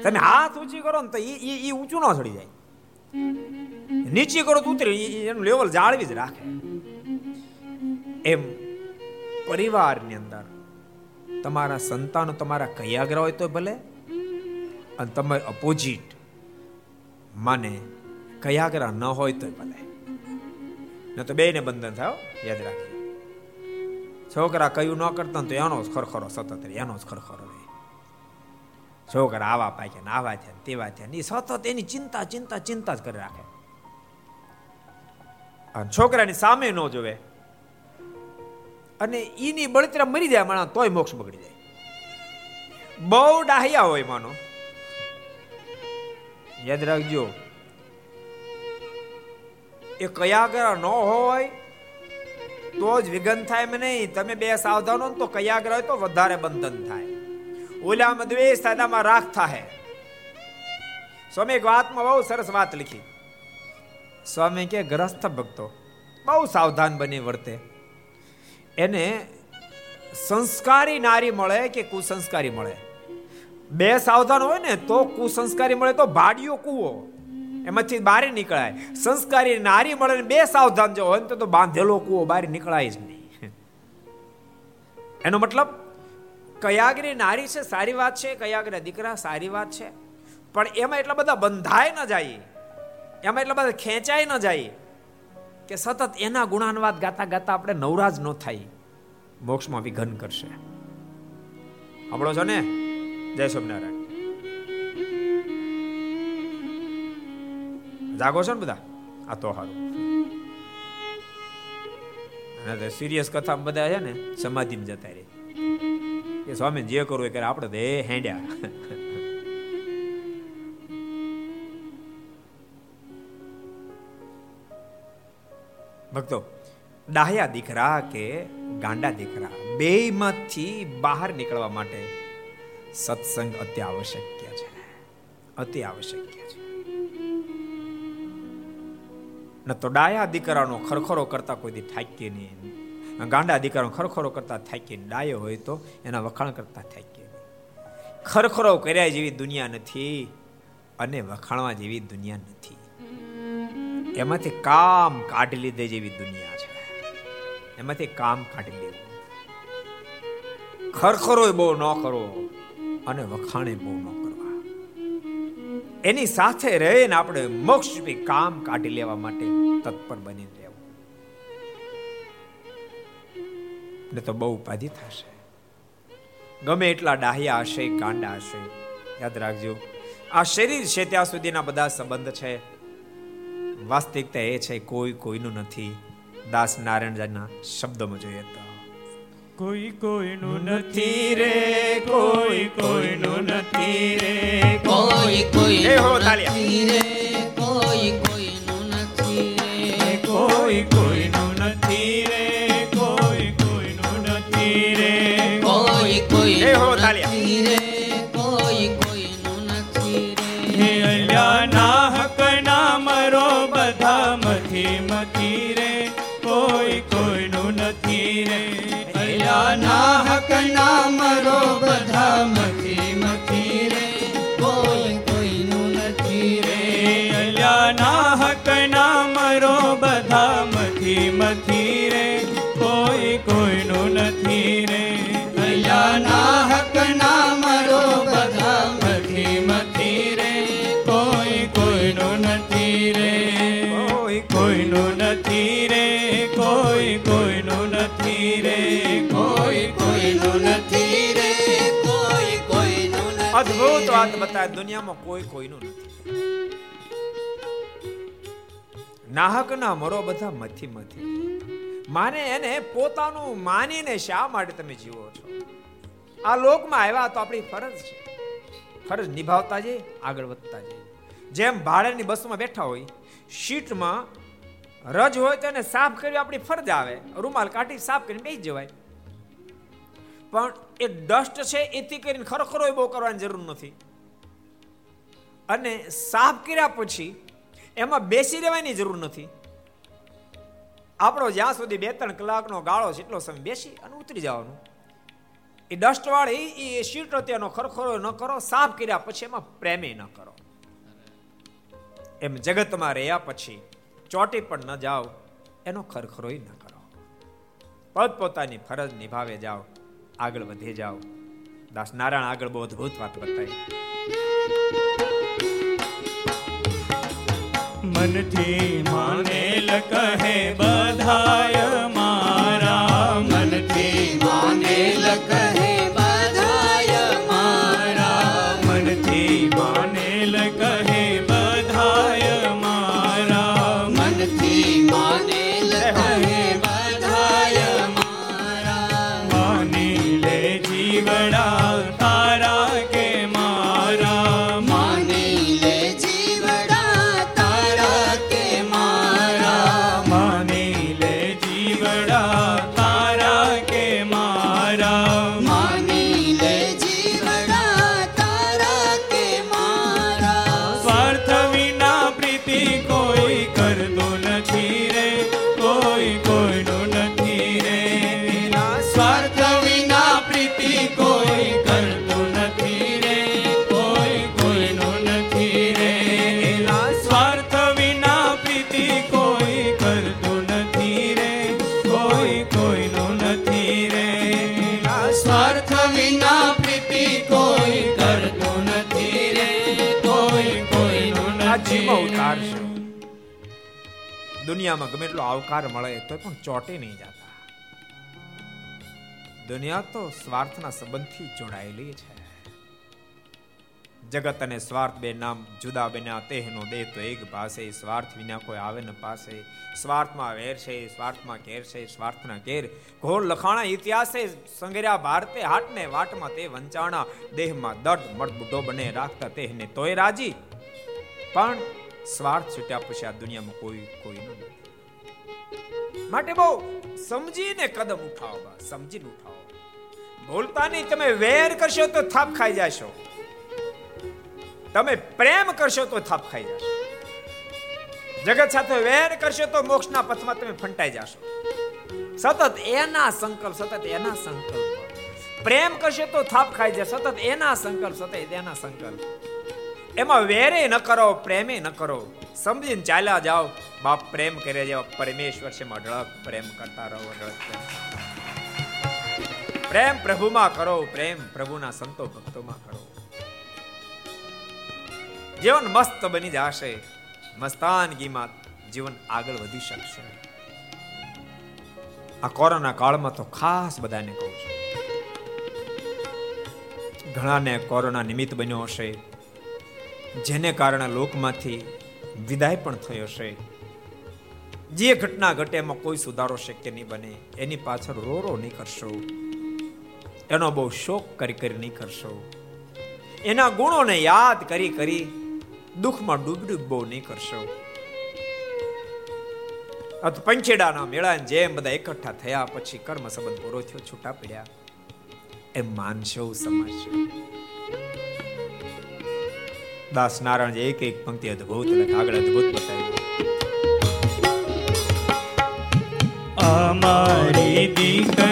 તમે હાથ ઊંચી કરો ને તો એ એ ઊંચું ન ચડી જાય. નીચી કરો તો ઉતરે એનું લેવલ જાળવી જ રાખે. એમ પરિવારની અંદર તમારા સંતાનો તમારા કયાગ્ર હોય તો ભલે, અને તમે અપોઝિટ માને કયાગ્ર ન હોય તો ભલે. ન તો બેને બંધન થાય યાદ રાખજો. છોકરા કયું ન કરતા તો એનો જ ખરખરો સતત એનો જ ખરખરો રહે. છોકરા આવા પાક્યા ને આવા થયા તેવા થયા એ સતત એની ચિંતા ચિંતા ચિંતા જ કરી રાખે. અને છોકરાની સામે ન જોવે. અને એની બળતરા મરી જાય માણા તોય મોક્ષ બગડી જાય. બહુ ડાહ્યા હોય માનો. યાદ રાખજો એ કયાગ્રહ ન હોય, તો જ વિઘન થાય એમ નહીં. તમે બે સાવધાનો તો કયાગ્રહ હોય તો વધારે બંધન થાય. ઓલામાં દ્વેષ સાદામાં રાખ થાય સ્વામી એક વાતમાં બહુ સરસ વાત લખી. સ્વામી કે, ગ્રસ્થ ભક્તો, બહુ સાવધાન બની વર્તે. એને સંસ્કારી નારી મળે કે કુસંસ્કારી મળે? બે સાવધાન હોય ને તો કુસંસ્કારી મળે તો ભાડિયો કુવો. એમાંથી બહાર નીકળાય. સંસ્કારી નારી મળે બે સાવધાન જો હોય તો બાંધેલો કુવો બહાર નીકળાય જ નહીં. એનો મતલબ, કયાગ્રી નારી છે સારી વાત છે, કયાગ્ર દીકરા સારી વાત છે. પણ એમાં એટલા બધા બંધાય ન જાય. એમાં એટલા બધા ખેંચાય ન જાય કે સતત એના ગુણાનવાદ ગાતા ગાતા આપણે નવરાજ ન થાય. મોક્ષમાં વિઘન કરશે. આપણો છો ને? જય સ્વામિનારાયણ. જાગો છો ને બધા? આ તો સારું સિરિયસ કથા બધા છે ને, સમાધિમાં જતા રહે. કે સ્વામી, જે કરવું એ કરે, આપણે તો હેંડ્યા. ભક્તો, ડાહ્યા દીકરા કે ગાંડા દીકરા બે માંથી બહાર નીકળવા માટે સત્સંગ અતિ આવશ્યક છે. અતિ આવશ્યક ન તો ડાયા દીકરાનો ખરખરો કરતા કોઈ દી થાકીએ નહીં. ગાંડા દીકરાનો ખરખરો કરતા થાકીએ ડાયો હોય તો એના વખાણ કરતા થાકીએ ખરખરો કર્યા જેવી દુનિયા નથી અને વખાણવા જેવી દુનિયા નથી. એમાંથી કામ કાઢી લીધે જેવી દુનિયા છે. એમાંથી કામ કાઢી લેવું. ખરખરો બહુ ન કરો અને વખાણે બહુ ન કરવા એની સાથે રહીને આપણે મોક્ષ કામ કાઢી લેવા માટે તત્પર બની રહેવું. ને તો બહુ ઉપાધિ થશે. ગમે એટલા ડાહ્યા હશે, ગાંડા હશે. યાદ રાખજો, આ શરીર છે ત્યાં સુધીના બધા સંબંધ છે. વાસ્તવિકતા એ છે, કોઈ કોઈનું નથી. દાસ નારાયણ શબ્દમાં જોઈએ તો. કોઈ કોઈનું નથી રે કોઈ કોઈનું નથી રે. કોઈ કોઈ તાલિયા. રે કોઈ કોઈનું નથી રે કોઈ વાત બતાવે દુનિયામાં કોઈ કોઈનું નથી. નાહક ના મરો બધા મથી મથી માને એને પોતાનું માનીને શા માટે તમે જીવો છો? આ લોકમાં આવ્યા તો આપણી ફરજ છે. ફરજ નિભાવતા જઈએ, આગળ વધતા જઈએ. જેમ ભાડાની બસમાં બેઠા હોય, સીટમાં રજ હોય તો એને સાફ કરવી આપણી ફરજ આવે. રૂમાલ કાઢી સાફ કરીને બેસી જવાય. પણ એ ડસ્ટ છે, એથી કરીને ખરેખર બહુ કરવાની જરૂર નથી. અને સાફ કર્યા પછી એમાં બેસી રહેવાની જરૂર નથી. આપણો જ્યાં સુધી બે ત્રણ કલાકનો ગાળો છે, એટલો સમય બેસી અને ઉતરી જવાનું. એ ડસ્ટવાળી, એ સીટ તેનો ખરખરો ન કરો સાફ કર્યા પછી એમાં પ્રેમે ન કરો. એમ જગતમાં રહ્યા પછી ચોટી પણ ન જાઓ, એનો ખરખરોય ન કરો. પોતપોતાની ફરજ નિભાવે જાઓ, આગળ વધે જાઓ. દાસ નારાયણ આગળ બહુ અદભુત વાત બતાવી. મનથી માનેલ કહે બધાય એટલો આવકાર મળે તો પણ ચોટે નહીં જતા દુનિયા તો સ્વાર્થના સંબંધથી જોડાયેલી છે જગત અને સ્વાર્થ બે નામ જુદા બન્યા તેહનો દેહ તો એક ભાષે સ્વાર્થ વિના કોઈ આવે ન પાસે સ્વાર્થમાં વેર છે સ્વાર્થમાં કેર છે સ્વાર્થના કેર ઘોર લખાણા ઇતિહાસે સંગર્યા ભારતે હાટને વાટમાં તે વંચાણા દેહમાં દર્દ બુઢો બને રાખતા તેહને તોય રાજી પણ સ્વાર્થ છૂટ્યા પછી આ દુનિયામાં કોઈ કોઈ નથી માટે બહુ સમજીને કદમ ઉઠાવો સમજીને ઉઠાવો. બોલતા નહીં તમે વેર કરશો તો થાપ ખાઈ જશો. તમે પ્રેમ કરશો તો થાપ ખાઈ જશો. જગત સાથે વેર કરશો તો મોક્ષના પથમાં તમે ફંટાઈ જશો. સતત એના સંકલ્પ, સતત એના સંકલ્પ. પ્રેમ કરશો તો થાપ ખાઈ જશે. સતત એના સંકલ્પ, સતત એના સંકલ્પ. એમાં વેરે ન કરો, પ્રેમે ન કરો. સમજીને ચાલ્યા જાઓ. બાપ પ્રેમ કરે જેવા પરમેશ્વર છે અઢળક પ્રેમ કરતા રહો અઢળક પ્રેમ પ્રભુમાં કરો, પ્રેમ પ્રભુના સંતો ભક્તોમાં કરો. જીવન મસ્ત બની જશે, મસ્તાનગીમાં જીવન આગળ વધી શકશે. આ કોરોના કાળમાં તો ખાસ બધાને કહું છું. ઘણાને કોરોના નિમિત્ત બન્યો હશે, જેને કારણે લોકમાંથી વિદાય પણ થયો હશે. જે ઘટના ઘટે એમાં કોઈ સુધારો શક્ય નહીં બને. એની પાછળ રો રો નહીં કરશો. એનો બહુ શોક કરી કરી નહીં કરશો. એના ગુણોને યાદ કરી કરી દુઃખમાં ડૂબ ડૂબ બહુ નહીં કરશો. પંચેડાના મેળા જેમ બધા એકઠા થયા, પછી કર્મ સંબંધ પૂરો થયો, છૂટા પડ્યા. એમ માનશો સમજશો દાસ નારાયણ એક એક પંક્તિ અદભુત આગળ અદભુત બતાવ્યું. અમારી દીકરીને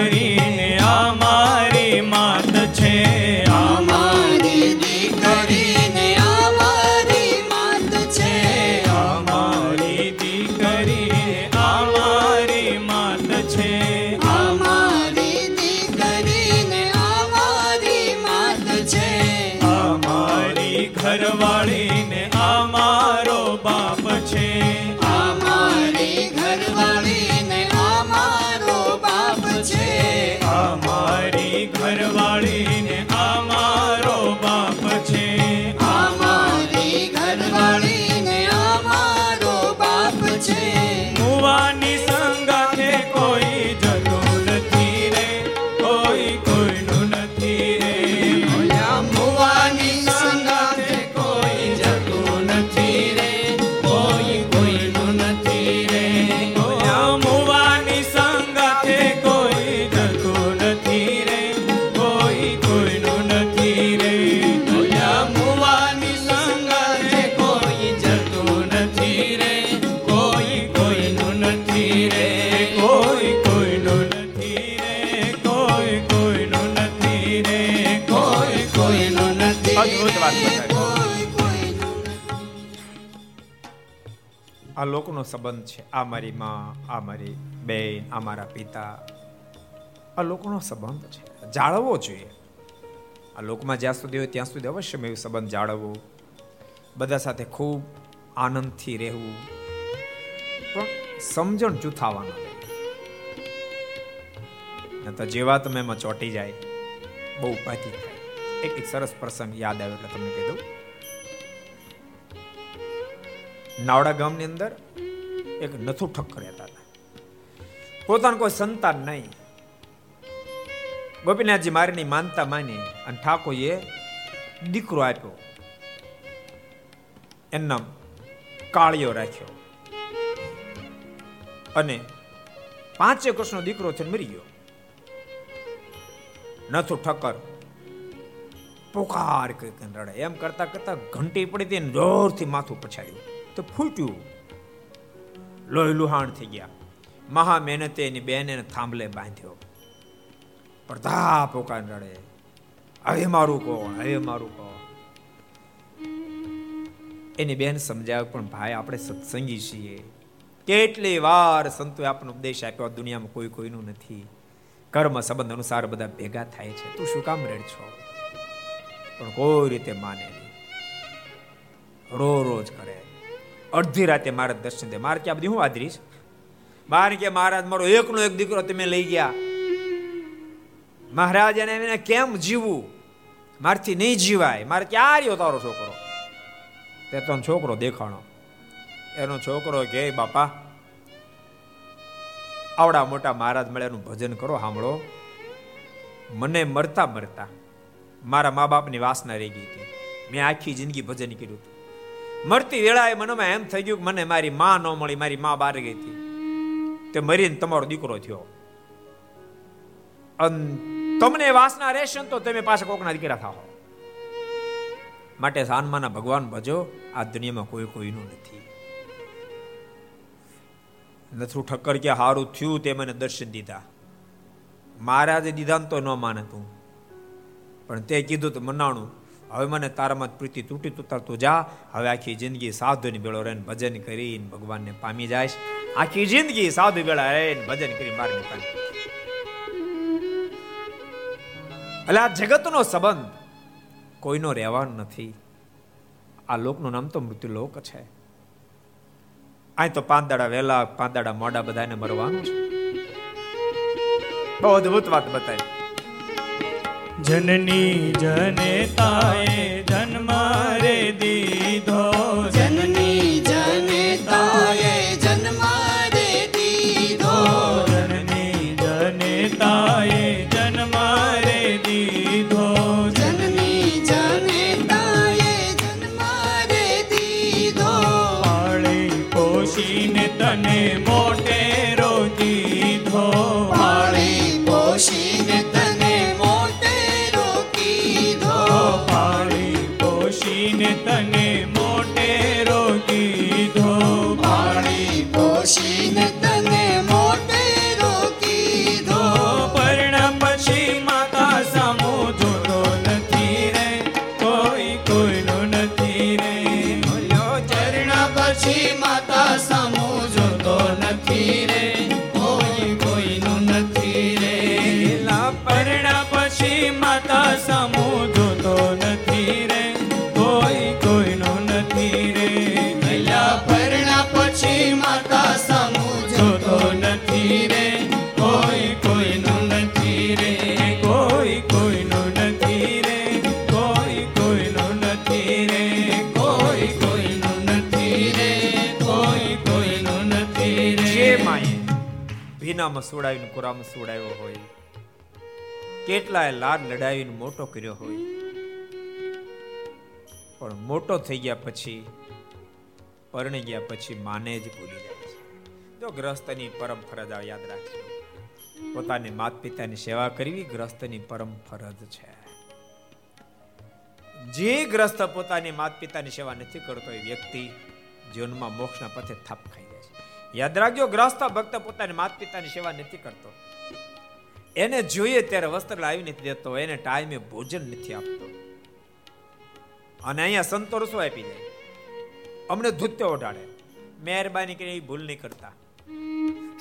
આ લોકોનો સંબંધ છે. આ મારી માં, આ મારી બેન, આ મારા પિતા. આ લોકોનો સંબંધ છે. જાળવવો જોઈએ. આ લોકમાં જ્યાં સુધી હોય ત્યાં સુધી અવશ્ય મેં સંબંધ જાળવવો. બધા સાથે ખૂબ આનંદથી રહેવું. પણ સમજણ જૂથાવાનું તો જેવા તમે એમાં ચોંટી જાય, બહુ ઉપાધિ થાય. એક સરસ પ્રસંગ યાદ આવ્યો એટલે તમને કહી દઉં. નાવડા ગામની અંદર એક નથુ ઠક્કર રહેતા હતા. પોતાનું કોઈ સંતાન નહીં. ગોપીનાથજી મારીની માનતા માની અને ઠાકોરએ દીકરો આપ્યો. એનું કાળિયો રાખ્યો. અને પાંચે વર્ષનો દીકરો છે મરી ગયો. નથુ ઠક્કર પોકાર કઈ રડે. એમ કરતા કરતા ઘંટી પડી હતી જોરથી માથું પછાડ્યું. તો ફૂટ્યું. લોહી લુહાણ થઈ ગયા. મહા મહેનતે એની બેને થાંભલે બાંધ્યો. પ્રધા પોકાર રડે. હવે મારું કોણ? હવે મારું કોણ? એની બેન સમજાવે, પણ ભાઈ, આપણે સત્સંગી છીએ. કેટલી વાર સંતોએ આપણને ઉપદેશ આપ્યો દુનિયામાં કોઈ કોઈનું નથી. કર્મ સંબંધ અનુસાર બધા ભેગા થાય છે. તું શું કામ રેડ છો? પણ કોઈ રીતે માને રો રોજ કરે અડધી રાતે મારા દર્શન દે મારે ક્યાં બધી હું આદરીશ મારે કે મહારાજ, મારો એકનો એક દીકરો તમે લઈ ગયા. મહારાજ એને કેમ જીવવું? મારથી નહીં જીવાય. મારે ક્યાં રહ્યો તારો છોકરો? તે તો છોકરો દેખાણો. એનો છોકરો કે બાપા, આવડા મોટા મહારાજ મળે એનું ભજન કરો, સાંભળો. મને મરતા મરતા મારા મા બાપની વાસના રહી ગઈ હતી. મેં આખી જિંદગી ભજન કર્યું મરતી વેળાએ મનમાં એમ થઈ ગયું કે મને મારી મા ન મળી, મારી મા બહાર ગઈ હતી. તે મરીને તમારો દીકરો થયો. તમને વાસના રહેશે તો તમે પાછા કોકના દીકરા થાઓ માટે સાનમાના ભગવાન ભજો, આ દુનિયામાં કોઈ કોઈનું નથી. નથરું ઠક્કર કે હારું થયું તે મને દર્શન દીધા. મહારાજે દીધા તો ન માને તું. પણ તે કીધું તો મનાણું હવે મને તારામાં પ્રીતિ તૂટી તૂટતા તું જા. હવે આખી જિંદગી સાધુની બેળો રહીને ભજન કરીને ભગવાનને પામી જાય આખી જિંદગી સાધુ બેળા રહીને ભજન કરી મારને પામી એટલે આ જગતનો સંબંધ કોઈનો રહેવાનો નથી. આ લોકનું નામ તો મૃત્યુ લોક છે. અહીં તો પાંચ દાડા વહેલા પાંચ દાડા મોડા બધાને મરવાનું છે. બહુ અદભુત વાત બતાવી જનની જનતાએ જન્મ રે દીધો ભીનામાં સુડાવીને કુરામાં સુડાવ્યો હોય. કેટલાય લાડ લડાવીને મોટો કર્યો હોય. પણ મોટો થઈ ગયા પછી, પરણી ગયા પછી માને જ ભૂલી જાય છે. જો ગ્રસ્તની પરમ ફરજ આ યાદ રાખજો. પોતાની માત પિતાની સેવા કરવી ગ્રસ્તની પરમ ફરજ છે. જે ગ્રસ્ત પોતાની માત પિતાની સેવા નથી કરતો એ વ્યક્તિ જીવનમાં મોક્ષના પથે થાપ ખાઈ યાદ રાખજો, ગ્રસ્ત ભક્ત પોતાની માત પિતાની સેવા નથી કરતો. એને જોઈએ ત્યારે વસ્ત્ર લાવી નથી દેતો, એને ટાઈમે ભોજન નથી આપતો. અને અહીંયા સંતો રસો આપી જાય અમને ધોત્યો ઓઢાડે. મહેરબાની કરી એ ભૂલ નહીં કરતા.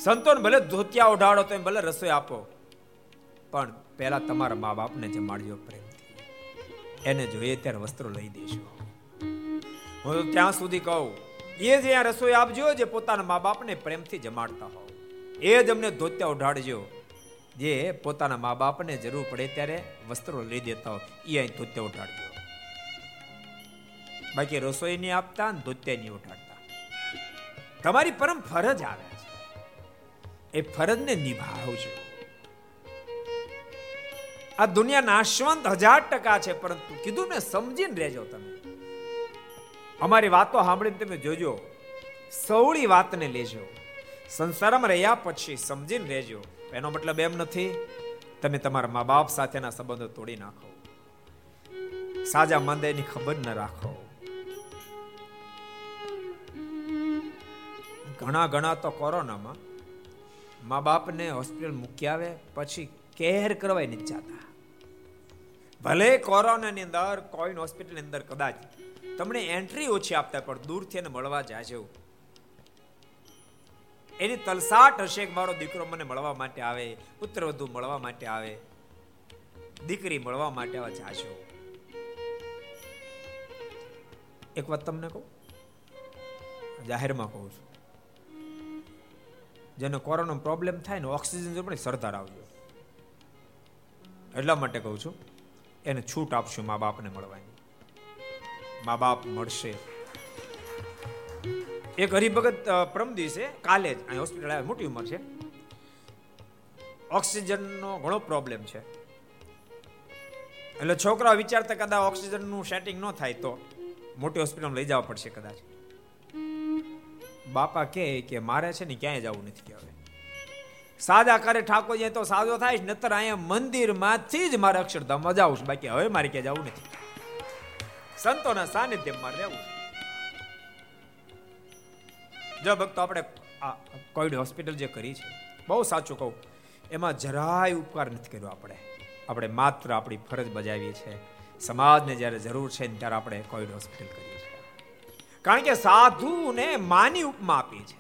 સંતોને ભલે ધોતિયા ઓઢાડો તો ભલે રસોઈ આપો, પણ પહેલા તમારા મા બાપને જમાડજો પ્રેમ એને જોઈએ ત્યારે વસ્ત્રો લઈ દેશો હું ત્યાં સુધી કહું એ જ અહીંયા રસોઈ આપજો જે પોતાના મા બાપને પ્રેમથી જમાડતા હો એ જ અમને ધોત્યા ઉઢાડજો. જે પોતાના મા બાપને જરૂર પડે ત્યારે વસ્ત્રો લઈ દેતા હો એ અહીં ધોત્યા ઉઢાડજો. બાકી રસોઈ નહીં આપતા ધોત્યા નહીં ઉઠાડતા તમારી પરમ ફરજ આવે છે. એ ફરજને નિભાવજો. આ દુનિયા નાશવંત હજાર ટકા છે, પરંતુ કીધું ને સમજીને રહેજો તમે. અમારી વાતો સાંભળીને તમે જોજો. સૌળી વાતને લેજો. સંસારમાં રહ્યા પછી સમજીને રહેજો. એનો મતલબ એમ નથી, તમે તમારા મા બાપ સાથેના સંબંધો તોડી નાખો. સાજા મંદેની ખબર ન રાખો. ઘણા ઘણા તો કોરોનામાં મા બાપને હોસ્પિટલ મૂકી આવે પછી કેર કરવા નથી જતા. ભલે કોરોનાની અંદર, કોઈન હોસ્પિટલની અંદર કદાચ તમને એન્ટ્રી ઓછી આપતા પણ દૂરથી એને મળવા જાજો. એની તલસાટ હશે કે મારો દીકરો મને મળવા માટે આવે, પુત્ર વધુ મળવા માટે આવે, દીકરી મળવા માટે આવે જાજો. એક વાત તમને કહું? જાહેરમાં કહું છું. જેને કોરોનો પ્રોબ્લેમ થાય ને ઓક્સિજન જો પણ સરદાર આવજો. એટલા માટે કહું છું, એને છૂટ આપશું મા બાપને મળવાની. મા બાપ મળશે. એક હરિભગત પ્રમ દિવસે કાલે જ અહીં હોસ્પિટલ આવે, મોટી ઉંમર છે. ઓક્સિજનનો ઘણો પ્રોબ્લેમ છે. એટલે છોકરા વિચારતા કદાચ ઓક્સિજનનું સેટિંગ ન થાય તો મોટી હોસ્પિટલમાં લઈ જવા પડશે કદાચ. બાપા કહે કે મારે છે ને ક્યાંય જવું નથી કે હવે. સાદા કરે ઠાકોર તો સાજો થાય નતર અહીંયા મંદિરમાંથી જ મારે અક્ષરધામમાં જાવું છું. બાકી હવે મારે ક્યાં જવું નથી. સંતોના સાનિધ્યમાં રહેવું જો ભક્તો આપણે આ કોવિડ હોસ્પિટલ જે કરી છે, બહુ સાચું કહું, એમાં જરાય ઉપકાર નથી કર્યો આપણે. આપણે માત્ર આપણી ફરજ બજાવીએ છીએ. સમાજને જ્યારે જરૂર છે ત્યારે આપણે કોવિડ હોસ્પિટલ કરીએ છીએ. કારણ કે સાધુને માની ઉપમા આપી છે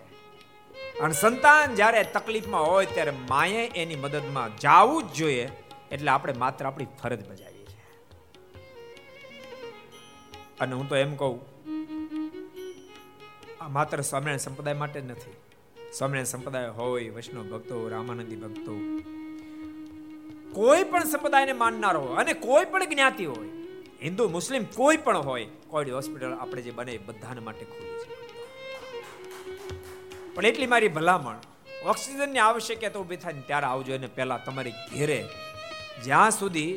અને સંતાન જ્યારે તકલીફમાં હોય ત્યારે માએ એની મદદમાં જવું જ જોઈએ, એટલે આપણે માત્ર આપણી ફરજ બજાવીએ અને હું તો એમ કહું, આ માત્ર સ્વામિનારાયણ સંપ્રદાય માટે જ નથી. સ્વામિનારાયણ સંપ્રદાય હોય, વૈષ્ણવ ભક્તો રામાનંદી ભક્તો કોઈ પણ સંપ્રદાયને માનનાર હોય અને કોઈ પણ જ્ઞાતિ હોય, હિન્દુ, મુસ્લિમ કોઈ પણ હોય કોઈ હોસ્પિટલ આપણે જે બને બધાને માટે ખુલી છે. પણ એટલી મારી ભલામણ, ઓક્સિજનની આવશ્યકતા ઊભી થાય ત્યારે આવજો અને પહેલાં તમારી ઘેરે જ્યાં સુધી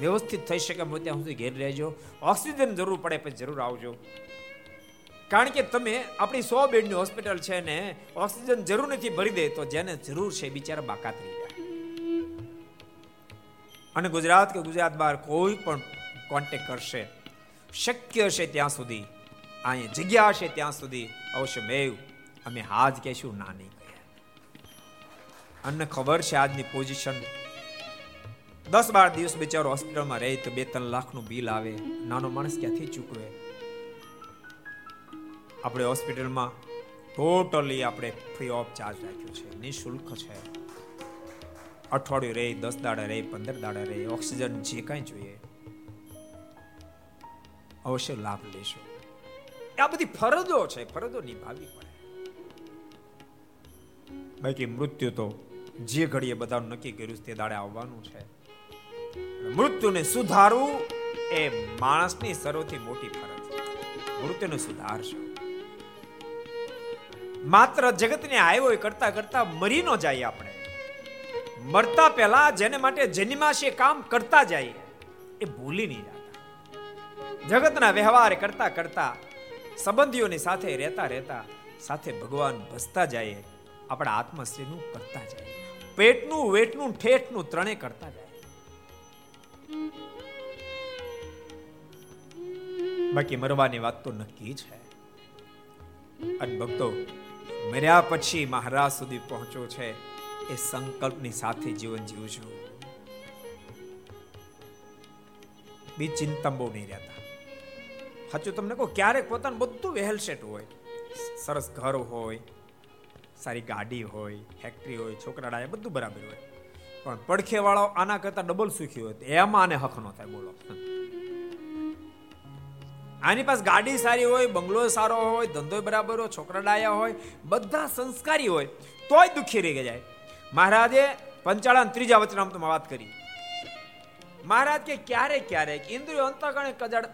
વ્યવસ્થિત થઈ શકે ત્યાં સુધી ઘેર રહેજો. ઓક્સિજન જરૂર પડે પછી જરૂર આવજો. કારણ કે તમે આપણી સો બેડની હોસ્પિટલ છે ને, ઓક્સિજન જરૂર નથી ભરી દે તો જેને જરૂર છે બિચારા બાકાત રહી જાય. અને ગુજરાત કે ગુજરાત બહાર કોઈ પણ કોન્ટેક કરશે. શક્ય હશે ત્યાં સુધી. અહીંયા જગ્યા હશે ત્યાં સુધી. અવશ્ય મેવ. અમે હાજ કહેશું, ના નહીં. અને ખબર છે આજની પોઝિશન દસ બાર દિવસ બિચારો હોસ્પિટલમાં રહે તો બે ત્રણ લાખનું બિલ આવે. નાનો માણસ ક્યાંથી ચૂકવે? આપણે હોસ્પિટલમાં ટોટલી આપણે ફ્રી ઓફ ચાર્જ રાખ્યું છે. નિઃશુલ્ક છે. અઠવાડિયું રહે, દસ દાડા રહે, પંદર દાડા રહે, ઓક્સિજન જે કાંઈ જોઈએ. અવશ્ય લાભ લેશો. આ બધી ફરજો છે, ફરજો નિભાવવી પડે. બાકી મૃત્યુ તો જે ઘડીએ બધાનું નક્કી કર્યું તે દાડે આવવાનું છે. મૃત્યુને સુધારવું એ માણસની સર્વથી મોટી ફરજ મૃત્યુને સુધારશો. માત્ર જગતને આવ્યો કરતા કરતા મરી ન જાય આપણે. મરતા પહેલા જેને માટે જન્માશે કામ કરતા જાય, એ ભૂલી નહીં જતા. જગતના વ્યવહાર કરતા કરતા, સંબંધીઓની સાથે રહેતા રહેતા, સાથે ભગવાન ભસતા જાય, આપણા આત્મશ્રીનું કરતા જાય. પેટનું, વેટનું, ઠેઠનું ત્રણે કરતા જાય. બાકી મરવાની વાત તો નક્કી છે અને ભક્તો, મર્યા પછી મહારાજ સુધી પહોંચો છે એ સંકલ્પની સાથે જીવન જીવજો. બી ચિંતા બહુ નહીં રહેતા. સાચું તમને કહું, ક્યારેક પોતાનું બધું વહેલ હોય. સરસ ઘર હોય, સારી ગાડી હોય ફેક્ટરી હોય છોકરા ડાયા બધું બરાબર હોય. પણ પડખે વાળો આના કરતા ડબલ સુખી હોય એમાં આને હક નો થાય, બોલો. આની પાસે ગાડી સારી હોય, બંગલો સારો હોય, ધંધો બરાબર હોય, છોકરા ડાયા હોય, બધા સંસ્કારી હોય, તોય દુઃખી રહી જાય. મહારાજે પંચાળા ત્રીજા વચનામતમાં વાત કરી. મહારાજ કે ક્યારેક ક્યારેક ઇન્દ્રિયો અંતકણે કજાડ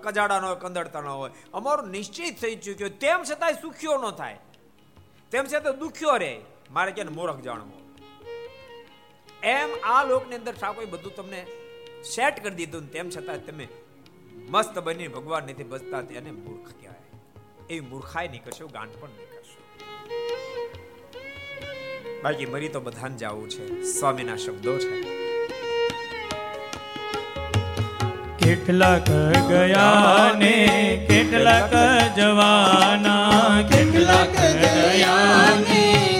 કજાડાનો, કંદડતાનો હોય. અમારું નિશ્ચિત થઈ ચૂક્યો. તેમ છતાંય સુખ્યો ન થાય. તેમ છતાં દુખ્યો રહે. મારે કે મૂર્ખ જાણવો? એમ આ લોકની અંદર ઠાકોર બધું તમને સેટ કરી દીધું તેમ છતાં તમે મસ્ત બની ભગવાન નથી બચતા તેને મૂર્ખ કહેવાય. એ મૂર્ખાઈ નહીં કરશો ગાંઠ પણ નહીં કરશો. બાકી મરી તો બધાને જવું છે. સ્વામીના શબ્દો છે. કેટલાક ગયા ને કેટલાક જવાના કેટલાક ગયા ને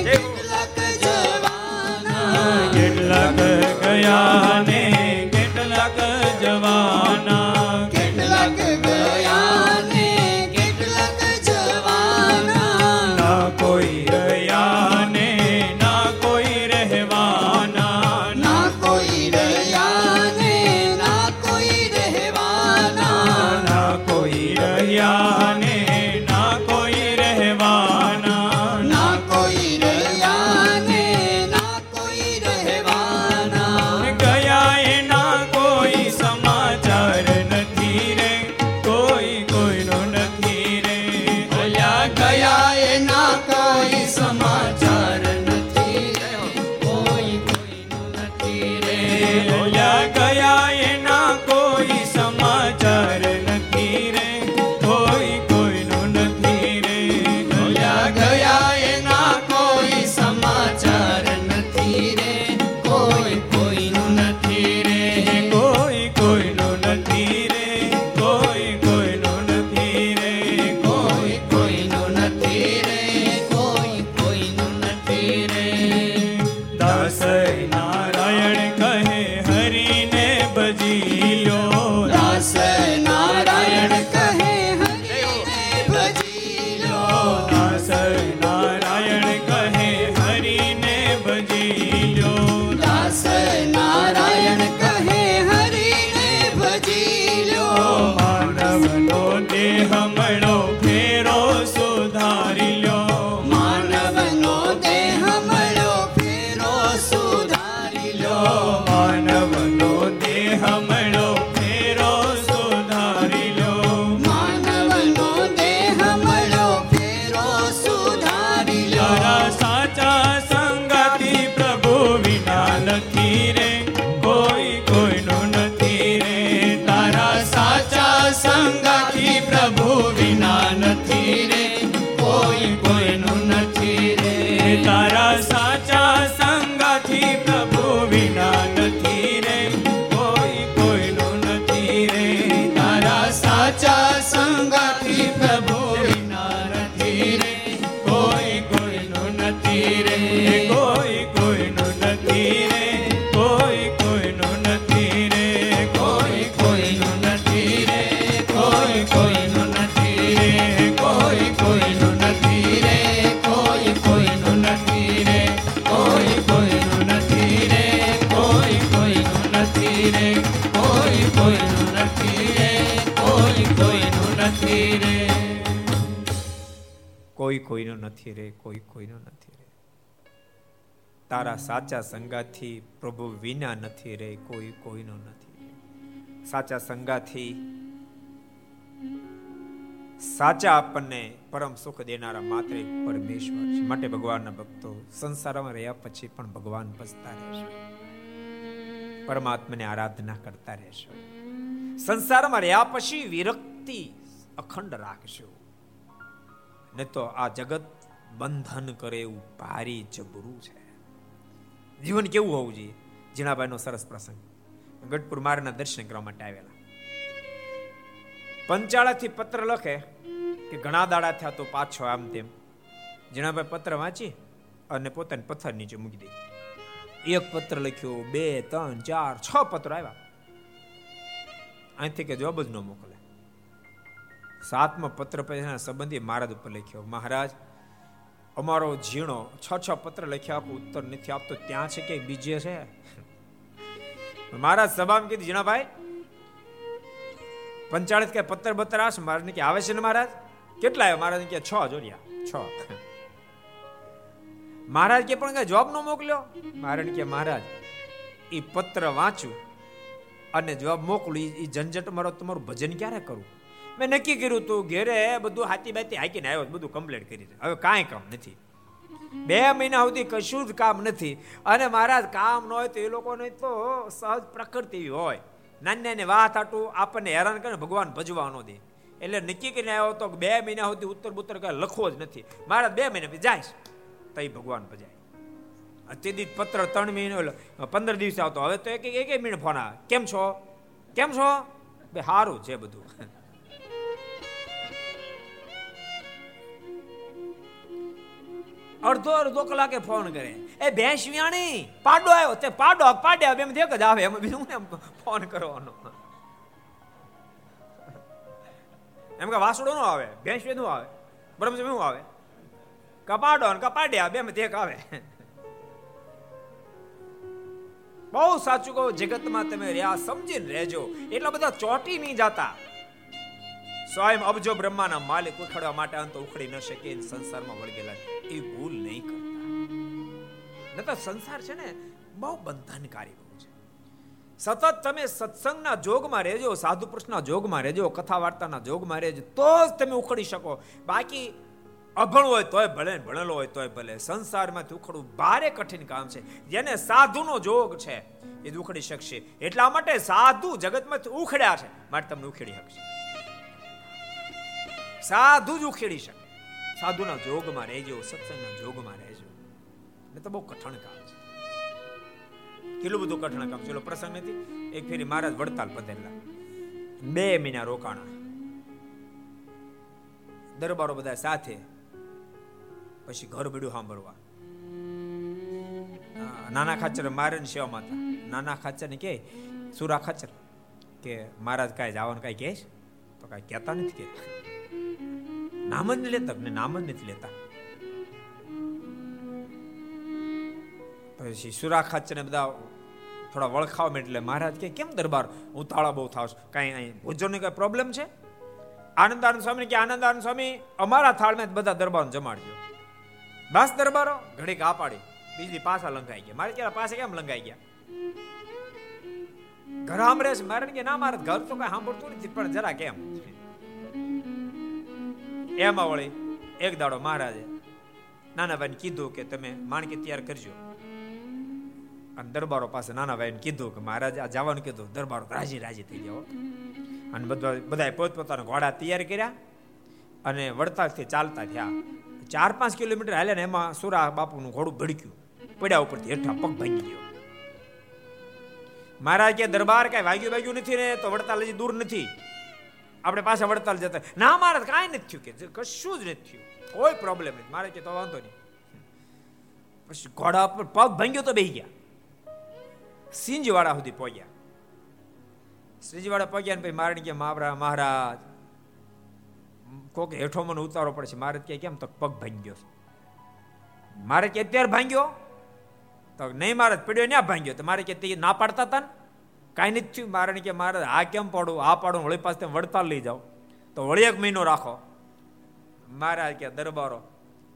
ગયા નથી રે. કોઈ કોઈનો નથી રે, કોઈ કોઈનો નથી રે. તારા સાચા સંગાથી પ્રભુ વિના નથી રે, કોઈ કોઈનો નથી સાચા સંગાથી સાચા આપણને પરમ સુખ દેનારા માત્ર પરમેશ્વર છે. માટે ભગવાનના ભક્તો, સંસારમાં રહ્યા પછી પણ ભગવાન ભજતા રહેશે પરમાત્માને આરાધના કરતા રહેશો સંસારમાં રહ્યા પછી વિરક્તિ અખંડ રાખશો. ને તો આ જગત બંધન કરે એવું ભારી જબરું છે. જીવન કેવું હોવું જોઈએ? જીણાભાઈનો સરસ પ્રસંગ. ગઢપુર મારના દર્શન કરવા માટે આવેલા. પંચાળાથી પત્ર લખે કે ઘણા દાડા થયા તો પાછો આમ તેમ. જીણાભાઈ પત્ર વાંચી અને પોતાને પથ્થર નીચે મૂકી દે. એક પત્ર લખ્યો, બે, ત્રણ, ચાર, છ પત્રો આવ્યા. અહીંથી કે જવાબ જ ન મોકલે. સાતમો પત્ર પછી સંબંધી મહારાજ ઉપર લખ્યો. મહારાજ, અમારો ઝીણો છ છ પત્ર લખ્યા આપો, ઉત્તર નથી આપતો. ત્યાં છે કે બીજે છે? મહારાજ સભામાં કીધું, ઝીણાભાઈ, પંચાળીસ કે પત્ર બત્ર આવશે મહારાજ કે, આવે છે ને મહારાજ? કેટલા આવ્યા? મહારાજ કે, છ જોડિયા છ. મહારાજ કે, પણ કઈ જવાબ નો મોકલ્યો? મહારાજ કે, મહારાજ એ પત્ર વાંચું અને જવાબ મોકલું. એ ઝંઝટ મારો, તમારું ભજન ક્યારે કરું? મેં નક્કી કર્યું તું ઘેરે બધું હાથી બાતી હાકીને આવ્યો બધું કમ્પ્લેટ કરી હવે કાંઈ કામ નથી. બે મહિના સુધી કશું જ કામ નથી. અને મહારાજ કામ ન હોય તો એ લોકોને તો સહજ પ્રકૃતિ હોય. નાની નાની વાત આટું આપણને હેરાન કરે ભગવાન ભજવા ન દે. એટલે નક્કી કરીને આવ્યો તો બે મહિના સુધી ઉત્તર બુત્તર કઈ લખવો જ નથી. મહારાજ બે મહિના જાય તઈ ભગવાન ભજાય. દી પત્ર ત્રણ મહિનો પંદર દિવસે આવતો. હવે તો એક એક મિનિટ ફોન આવે. કેમ છો? કેમ છો? બે સારું છે બધું. અડધો અડધો કલાકે ફોન કરે. એ ભેંસ વ્યાણી પાડો આવ્યો. તે પાડો પાડ્યા એમ દેખ જ આવે. એમ બીજું ને ફોન કરવાનો? એમ કે વાસડો નો આવે. ભેંસનું આવે. બરાબર શું આવે? કપાડો ને કપાડ્યા બે માં આવે. બહુ સાચું કહો, જગતમાં તમે રહ્યા, સમજીને રહેજો. એટલા બધા ચોટી નહીં જાતા. સ્વયં અબજો બ્રહ્માના માલિક ઉખડવા માટે અંત ઉખડી ન શકે સંસારમાં વળગેલા એ ભૂલ નહીં કરતા. ન તો સંસાર છે ને, બહુ બંધનકારી છે. સતત તમે સત્સંગના જોગમાં રહેજો સાધુ પુરુષના જોગમાં રહેજો કથા વાર્તાના જોગમાં રહેજો તો જ તમે ઉખડી શકો. બાકી અભણ હોય તોય ભલે, ભણેલો હોય તોય ભલે, સંસારમાંથી ઉખડવું ભારે કઠિન કામ છે. જેને સાધુનો જોગ છે, એ ઉખડી શકશે. એટલા માટે સાધુ જગતમાંથી ઉખડ્યા છે, માટે તમને ઉખેડી શકશે. સાધુ જ ઉખેડી શકે. સાધુના જોગમાં રહેજો, સત્સંગના જોગમાં રહેજો. એટલે તો બહુ કઠણ કામ છે. કેટલું બધું કઠણ કામ ચલો પ્રસંગ નથી, એક ફેરી મહારાજ વડતાલ પધેલા. બે મહિના રોકાણા. દરબારો બધા સાથે. પછી ઘર બીડું સાંભળવા. નાના ખાચર મારે ને હતા. નાના ખાચર ને કે, સુરા ખાચર, કે મહારાજ કાંઈ જવાનું કાંઈ કહે તો કાંઈ કહેતા નથી કે. નામ જ લેતા ને નામ જ નથી લેતા. પછી સુરા ખાચર ને બધા થોડા વળખાવ એટલે મહારાજ કે કેમ દરબાર ઉતાળા બહુ થાવ કાંઈ અહીં ભોજનની કઈ પ્રોબ્લેમ છે? આનંદાનંદ સ્વામી કે, આનંદાનંદ સ્વામી, અમારા થાળમાં બધા દરબાર જમાડજો. બસ દરબારો? ઘડીક આ પાડી. બીજી પાછા લંગાઈ ગયા. મારે ક્યારે પાસે કેમ લંગાઈ ગયા? ઘર આમ છે. મારે કે, ના, મારે ઘર તો કઈ સાંભળતું નથી, પણ જરા કેમ? એમાં વળી એક દાડો મહારાજે નાના ભાઈને કીધું કે તમે માણકી તૈયાર કરજો. અને દરબારો પાસે નાના ભાઈને કીધું કે મહારાજ આ જવાનું કીધું, દરબારો રાજી રાજી થઈ જાઓ અને બધા બધા પોતપોતાના ઘોડા તૈયાર કર્યા અને વડતાલથી ચાલતા થયા. ચાર પાંચ કિલોમીટર હાલ્યા ને એમાં સુરા બાપુનું ઘોડું ભડક્યું, પડ્યા ઉપરથી હેઠા પગ ભાંગી ગયો. મહારાજ કે દરબાર કઈ વાગ્યું વાગ્યું નથી ને, તો વડતાલ હજી દૂર નથી. આપણે પાછા વડતાલ જતા. ના, મારે કાંઈ નથી થયું કે, કશું જ નથી થયું. કોઈ પ્રોબ્લેમ નથી. મારે કે તો વાંધો નહીં. પછી ઘોડા પર પગ ભાંગ્યો તો બેહી ગયા. સિંજવાડા સુધી પહોંચ્યા. સિંજવાડા પહોંચ્યા ને પછી મારે કે માવરા, મહારાજ, કોક હેઠો મને ઉતારો પડશે મારે કે કેમ તો પગ ભાંગ્યો મારે કે અત્યારે ભાંગ્યો? તો નહીં, મારે પડ્યો ના ભાંગ્યો. તો મારે કે તે ના પાડતા હતા ને? કાંઈ નથી થયું. મારણ કે મારે આ કેમ પાડું આ પાડું, વળી પાસે વડતાલ લઈ જાઓ. તો વળી એક મહિનો રાખો. મારા કે દરબારો,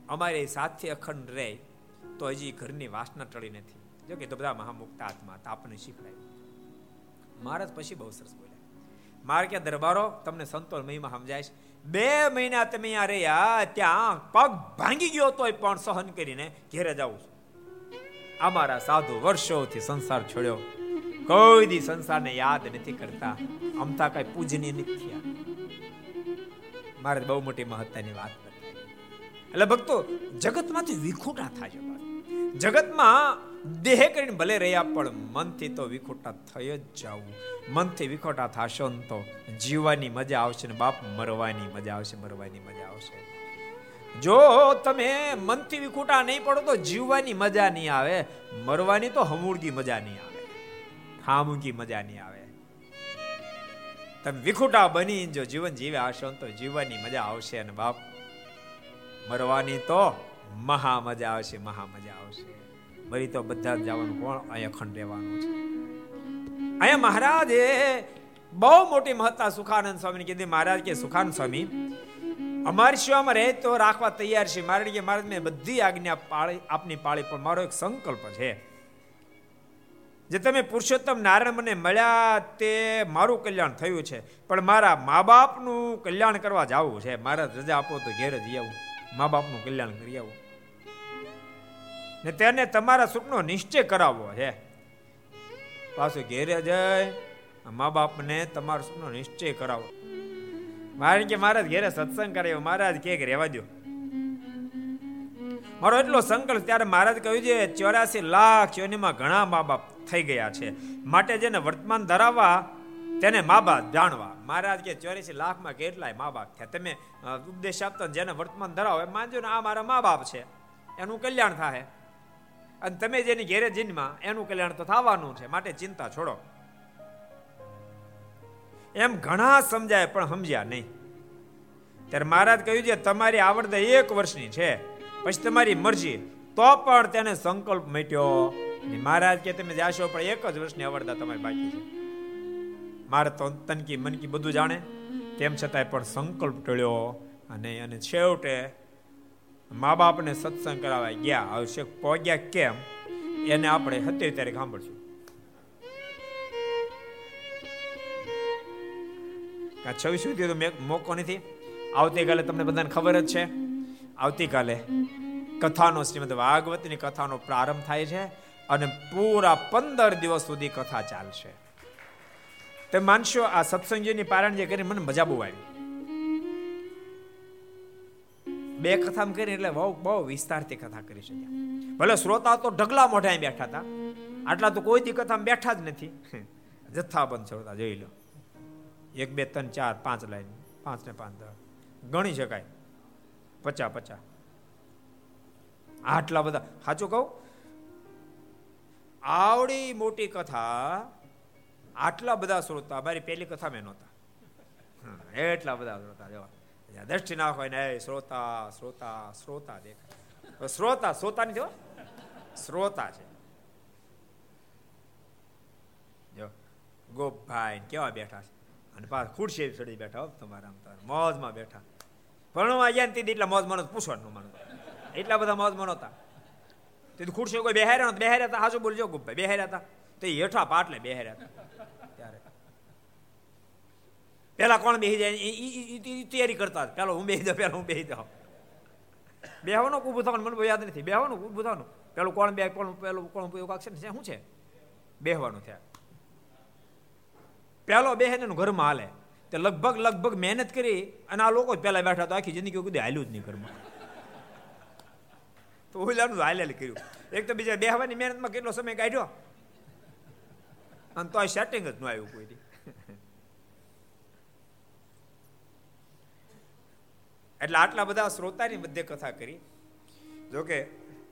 અમારે સાથે અખંડ રહે, તો હજી ઘરની વાસના ટળી નથી. જો કે તો બધા મહામુક્ત આત્મા આપને શીખડાય મહારાજ પછી બહુ સરસ બોલ્યા. મારે કે દરબારો, તમને સંતોષ મહિમા સમજાય બે મહિના તમે અહીંયા રહ્યા, ત્યાં પગ ભાંગી ગયો તોય પણ સહન કરીને ઘેરે જાઉં છું. અમારા સાધુ વર્ષોથી સંસાર છોડ્યો. કોઈ દી સંસારને યાદ નથી કરતા. અમતા કઈ પૂજનીય નથી થયા. મારે બહુ મોટી મહત્તાની વાત બતાવી. એટલે ભક્તો, જગતમાંથી વિખૂટા થાય જગતમાં દેહ કરીને ભલે રહ્યા, પણ મનથી તો વિખોટા થઈ જ જાવું. મનથી વિખોટા થશો ને તો જીવવાની મજા આવશે ને બાપ મરવાની મજા આવશે, મરવાની મજા આવશે. જો તમે મનથી વિખોટા નહીં પડો તો જીવવાની મજા નહીં આવે. મરવાની તો હમૂળગી મજા નહીં આવે. ઠામુકી મજા નહીં આવે. તમે વિખુટા બની જો જીવન જીવે હશો તો જીવવાની મજા આવશે અને બાપ. મરવાની તો મહા મજા આવશે, મહા મજા આવશે. મરી તો બધા જવાનું કોણ? અહીંયા ખંડ રહેવાનું છે. અહીંયા મહારાજે બહુ મોટી મહત્તા સુખાનંદ સ્વામીને કીધી. મહારાજ કે, સુખાનંદ સ્વામી, અમારી સેવામાં રહે તો રાખવા તૈયાર છે મારે કે મહારાજ મેં બધી આજ્ઞા પાળી, આપની પાળી, પણ મારો એક સંકલ્પ છે. જે તમે પુરુષોત્તમ નારાયણ મને મળ્યા તે મારું કલ્યાણ થયું છે. પણ મારા મા બાપનું કલ્યાણ કરવા જવું છે. મારા રજા આપો તો ઘેર જ આવું. મા બાપનું કલ્યાણ કરી આવું. ને તેને તમારા સુખનો નિશ્ચય કરાવવો છે. પાછું ઘેરે જાય મા બાપને તમારો સુખનો નિશ્ચય કરાવો. મારે કે મહારાજ ઘેરે સત્સંગ કરાવ્યો મહારાજ કે રહેવા દો મારો એટલો સંકલ્પ ત્યારે મહારાજ કહ્યું છે ચોરાસી લાખ યોનીમાં ઘણા મા બાપ થઈ ગયા છે. માટે જેને વર્તમાન ધરાવવા, તેને મા બાપ જાણવા. મહારાજ કે ચોરાસી લાખમાં કેટલાય મા બાપ થયા? તમે ઉપદેશ આપતા જેને વર્તમાન ધરાવો, એ માનજો ને આ મારા મા બાપ છે. એનું કલ્યાણ થાય અને તમે જેની ઘેરે જીનમાં, એનું કલ્યાણ તો થવાનું છે. માટે ચિંતા છોડો. એમ ઘણા સમજાય પણ સમજ્યા નહીં. ત્યારે મહારાજ કહ્યું છે, તમારી આવડત એક વર્ષની છે. પછી તમારી મરજી. તો પણ તેને સંકલ્પ મેટ્યો. મહારાજ કે તમે જાશો, પણ એક જ વર્ષની અવરતા તમારી બાકી છે. મારે તો તનકી મનકી બધું જાણે. તેમ છતાંય પણ સંકલ્પ ટળ્યો અને અને છેવટે મા બાપને સત્સંગ કરાવવા ગયા. આવશે પહોંચ્યા કેમ? એને આપણે હતી ત્યારે સાંભળશું. છવ્વીસ સુધી તો મેં મોકો નથી? આવતીકાલે તમને બધાને ખબર જ છે. આવતીકાલે કથાનો શ્રીમદ ભાગવતની કથાનો પ્રારંભ થાય છે અને પૂરા પંદર દિવસ સુધી કથા ચાલશે. તમે માનશો આ સત્સંગીની પારણ જે કરી મને મજા બહુ આવી. બે કથા કરી એટલે બહુ બહુ વિસ્તારથી કથા કરી શક્યા. ભલે શ્રોતા તો ઢગલા મોઢા બેઠા હતા. આટલા તો કોઈ દી કથામાં બેઠા જ નથી. જથ્થાબંધ શ્રોતા જોઈ લો. એક, બે, ત્રણ, ચાર, પાંચ લાઈન. પાંચ ને પાંચ ગણી શકાય. પચા પચા આટલા બધા. સાચું કહું? આવડી મોટી કથા આટલા બધા શ્રોતા, મારી પહેલી કથા મેં નહોતા. એટલા બધા શ્રોતા જેવા દ્રષ્ટિ ના હોય ને શ્રોતા શ્રોતા શ્રોતા દેખાય. શ્રોતા શ્રોતા નહીં શ્રોતા છે. જો, ગોપભાઈ કેવા બેઠા છે? અને પાછ ખુરશી ચડી બેઠા તમારા આમ મોજમાં બેઠા. ભણવા ગયા ને એટલા મોજ મનો પૂછવાનું મન. એટલા બધા મોજ મનો હતા. તે ખુરશી કોઈ બેહાર્યા નતા બેહાર્યા હતા હાજુ બોલજો ગુપ્પા બેહાર્યા હતા. તે હેઠા પાટલે બેહાર્યા હતા. ત્યારે. પેલા કોણ બેસી જાય? એ તૈયારી કરતા પેલો હું બેસી જાઉં, પેલો હું બેસી જાઉં. બેહવાનું ઊભું થવાનું? મને યાદ નથી. બેહવાનું ઊભું થવાનું? પેલું કોણ બે, કોણ પેલું કોણ ઉપયોગ છે શું છે? બેહવાનું થયા. પેલો બેહે ને ઘરમાં હાલે. તે લગભગ લગભગ મહેનત કરી અને આ લોકો પહેલાં બેઠા તો આખી જિંદગી કદી હાલ્યું જ નહીં ઘરમાં. તો ઓલાનું હાલેલ કર્યું. એક તો બીજા બેહવાની મહેનતમાં કેટલો સમય કાઢ્યો? અને તો સેટિંગ જ ન આવ્યું કોઈ એટલે આટલા બધા શ્રોતાની મધ્ય કથા કરી. જોકે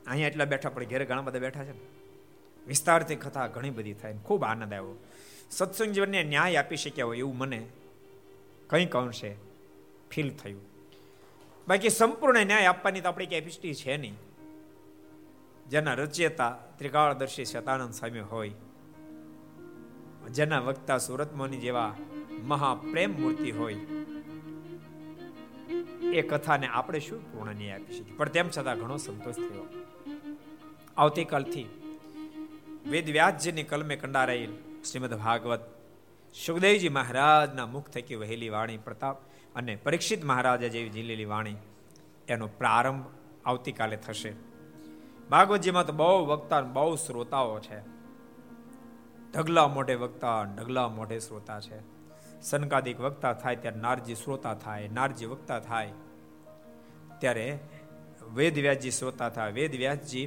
અહીંયા એટલા બેઠા પણ ઘેરે ઘણા બધા બેઠા છે ને. વિસ્તારથી કથા ઘણી બધી થાય ખૂબ આનંદ આવ્યો. સત્સંગ જીવનને ન્યાય આપી શક્યા હોય એવું મને કંઈક અંશે ફીલ થયું. બાકી સંપૂર્ણ ન્યાય આપવાની તો આપણી કેપેસિટી છે નહીં. જેના રચયતા ત્રિકાળદર્શી શતાનંદ સ્વામી હોય, જેના વક્તા સુરતમોની જેવા મહાપ્રેમ મૂર્તિ હોય, એ કથાને આપણે શું પૂર્ણ ન્યાય આપી શકીએ? પણ તેમ છતાં ઘણો સંતોષ થયો. આવતીકાલથી વેદ વ્યાસજીની કલમે કંડારાયેલ શ્રીમદ ભાગવત સુખદેવજી મહારાજના મુખ થકી વહેલી વાણી પ્રતાપ અને પરીક્ષિત મહારાજે જેવી જીલેલી વાણી એનો પ્રારંભ આવતીકાલે થશે. ભાગવતજીમાં તો બહુ વક્તા બહુ શ્રોતાઓ છે. ઢગલા મોઢે વક્તા, ઢગલા મોઢે શ્રોતા છે. સનકાદિક વક્તા થાય ત્યારે નારજી શ્રોતા થાય, નારજી વક્તા થાય. ત્યારે વેદ વ્યાસજી શ્રોતા થાય વેદ વ્યાસજી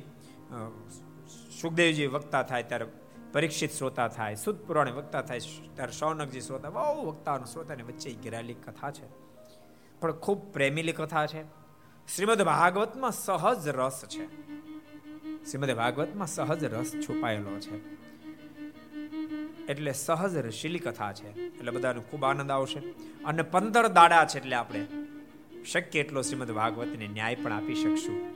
સુખદેવજી વક્તા થાય ત્યારે પરીક્ષિત શ્રોતા થાય, શુદ્ધ પુરાણ વક્તા થાય ત્યારે શૌનકજી શ્રોતા, બહુ વક્તાનો શ્રોતાની વચ્ચે ઘેરાયેલી કથા છે. પણ ખૂબ પ્રેમીલી કથા છે. શ્રીમદ ભાગવતમાં સહજ રસ છે. શ્રીમદ ભાગવતમાં સહજ રસ છુપાયેલો છે. એટલે સહજ રસીલી કથા છે. એટલે બધાને ખૂબ આનંદ આવશે. અને પંદર દાડા છે એટલે આપણે શક્ય એટલો શ્રીમદ ભાગવતને ન્યાય પણ આપી શકશું.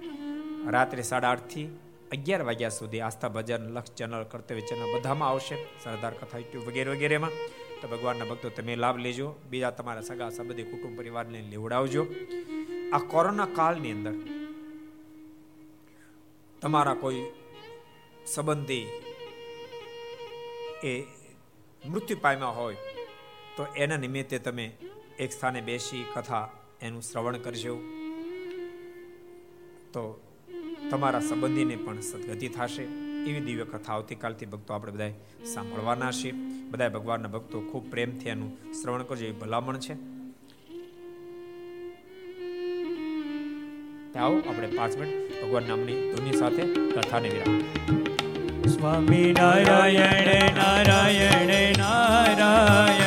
રાત્રે સાડા આઠથી અગિયાર વાગ્યા સુધી આસ્થા ભજન, લક્ષ ચેનલ, કર્તવ્ય ચેનલ બધામાં આવશે. સરદાર કથા યુટ્યુબ વગેરે વગેરેમાં. તો ભગવાનના ભક્તો તમે લાભ લેજો. બીજા તમારા સગા, સંબંધી, કુટુંબ પરિવારને લેવડાવજો. આ કોરોના કાળની અંદર તમારા કોઈ સંબંધી એ મૃત્યુ પામ્યા હોય, તો એના નિમિત્તે તમે એક સ્થાને બેસી કથા એનું શ્રવણ કરજો. તો તમારા સંબંધીને પણ સદગતિ થશે. એવી દિવ્ય કથા આવતીકાલથી ભક્તો આપણે બધા સાંભળવાના છીએ. બધા ભગવાનના ભક્તો ખૂબ પ્રેમથી એનું શ્રવણ કરજો. એવી ભલામણ છે. આવો આપણે પાંચ મિનિટ ભગવાન નામની ધૂની સાથે કથાને વિરામ. સ્વામી નારાયણ નારાયણ નારાયણ.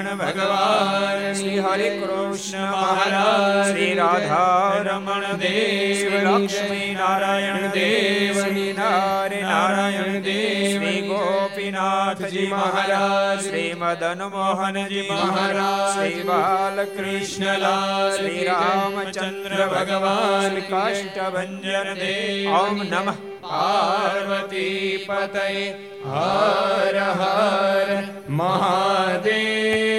નારાયણ ભગવાન શ્રી હરે કૃષ્ણ મહારાજ શ્રી રાધા રમણ દેવ લક્ષ્મી નારાયણ દેવ નારે નારાયણ દેવ શ્રી ગોપીનાથજી મહારાજ શ્રી મદન મોહનજી મહારાજ શ્રી બાલકૃષ્ણલાલ શ્રી રામચંદ્ર ભગવાન કાષ્ટભન દેવ ઓમ નમઃ પાર્વતી પતય હર હર મહાદેવ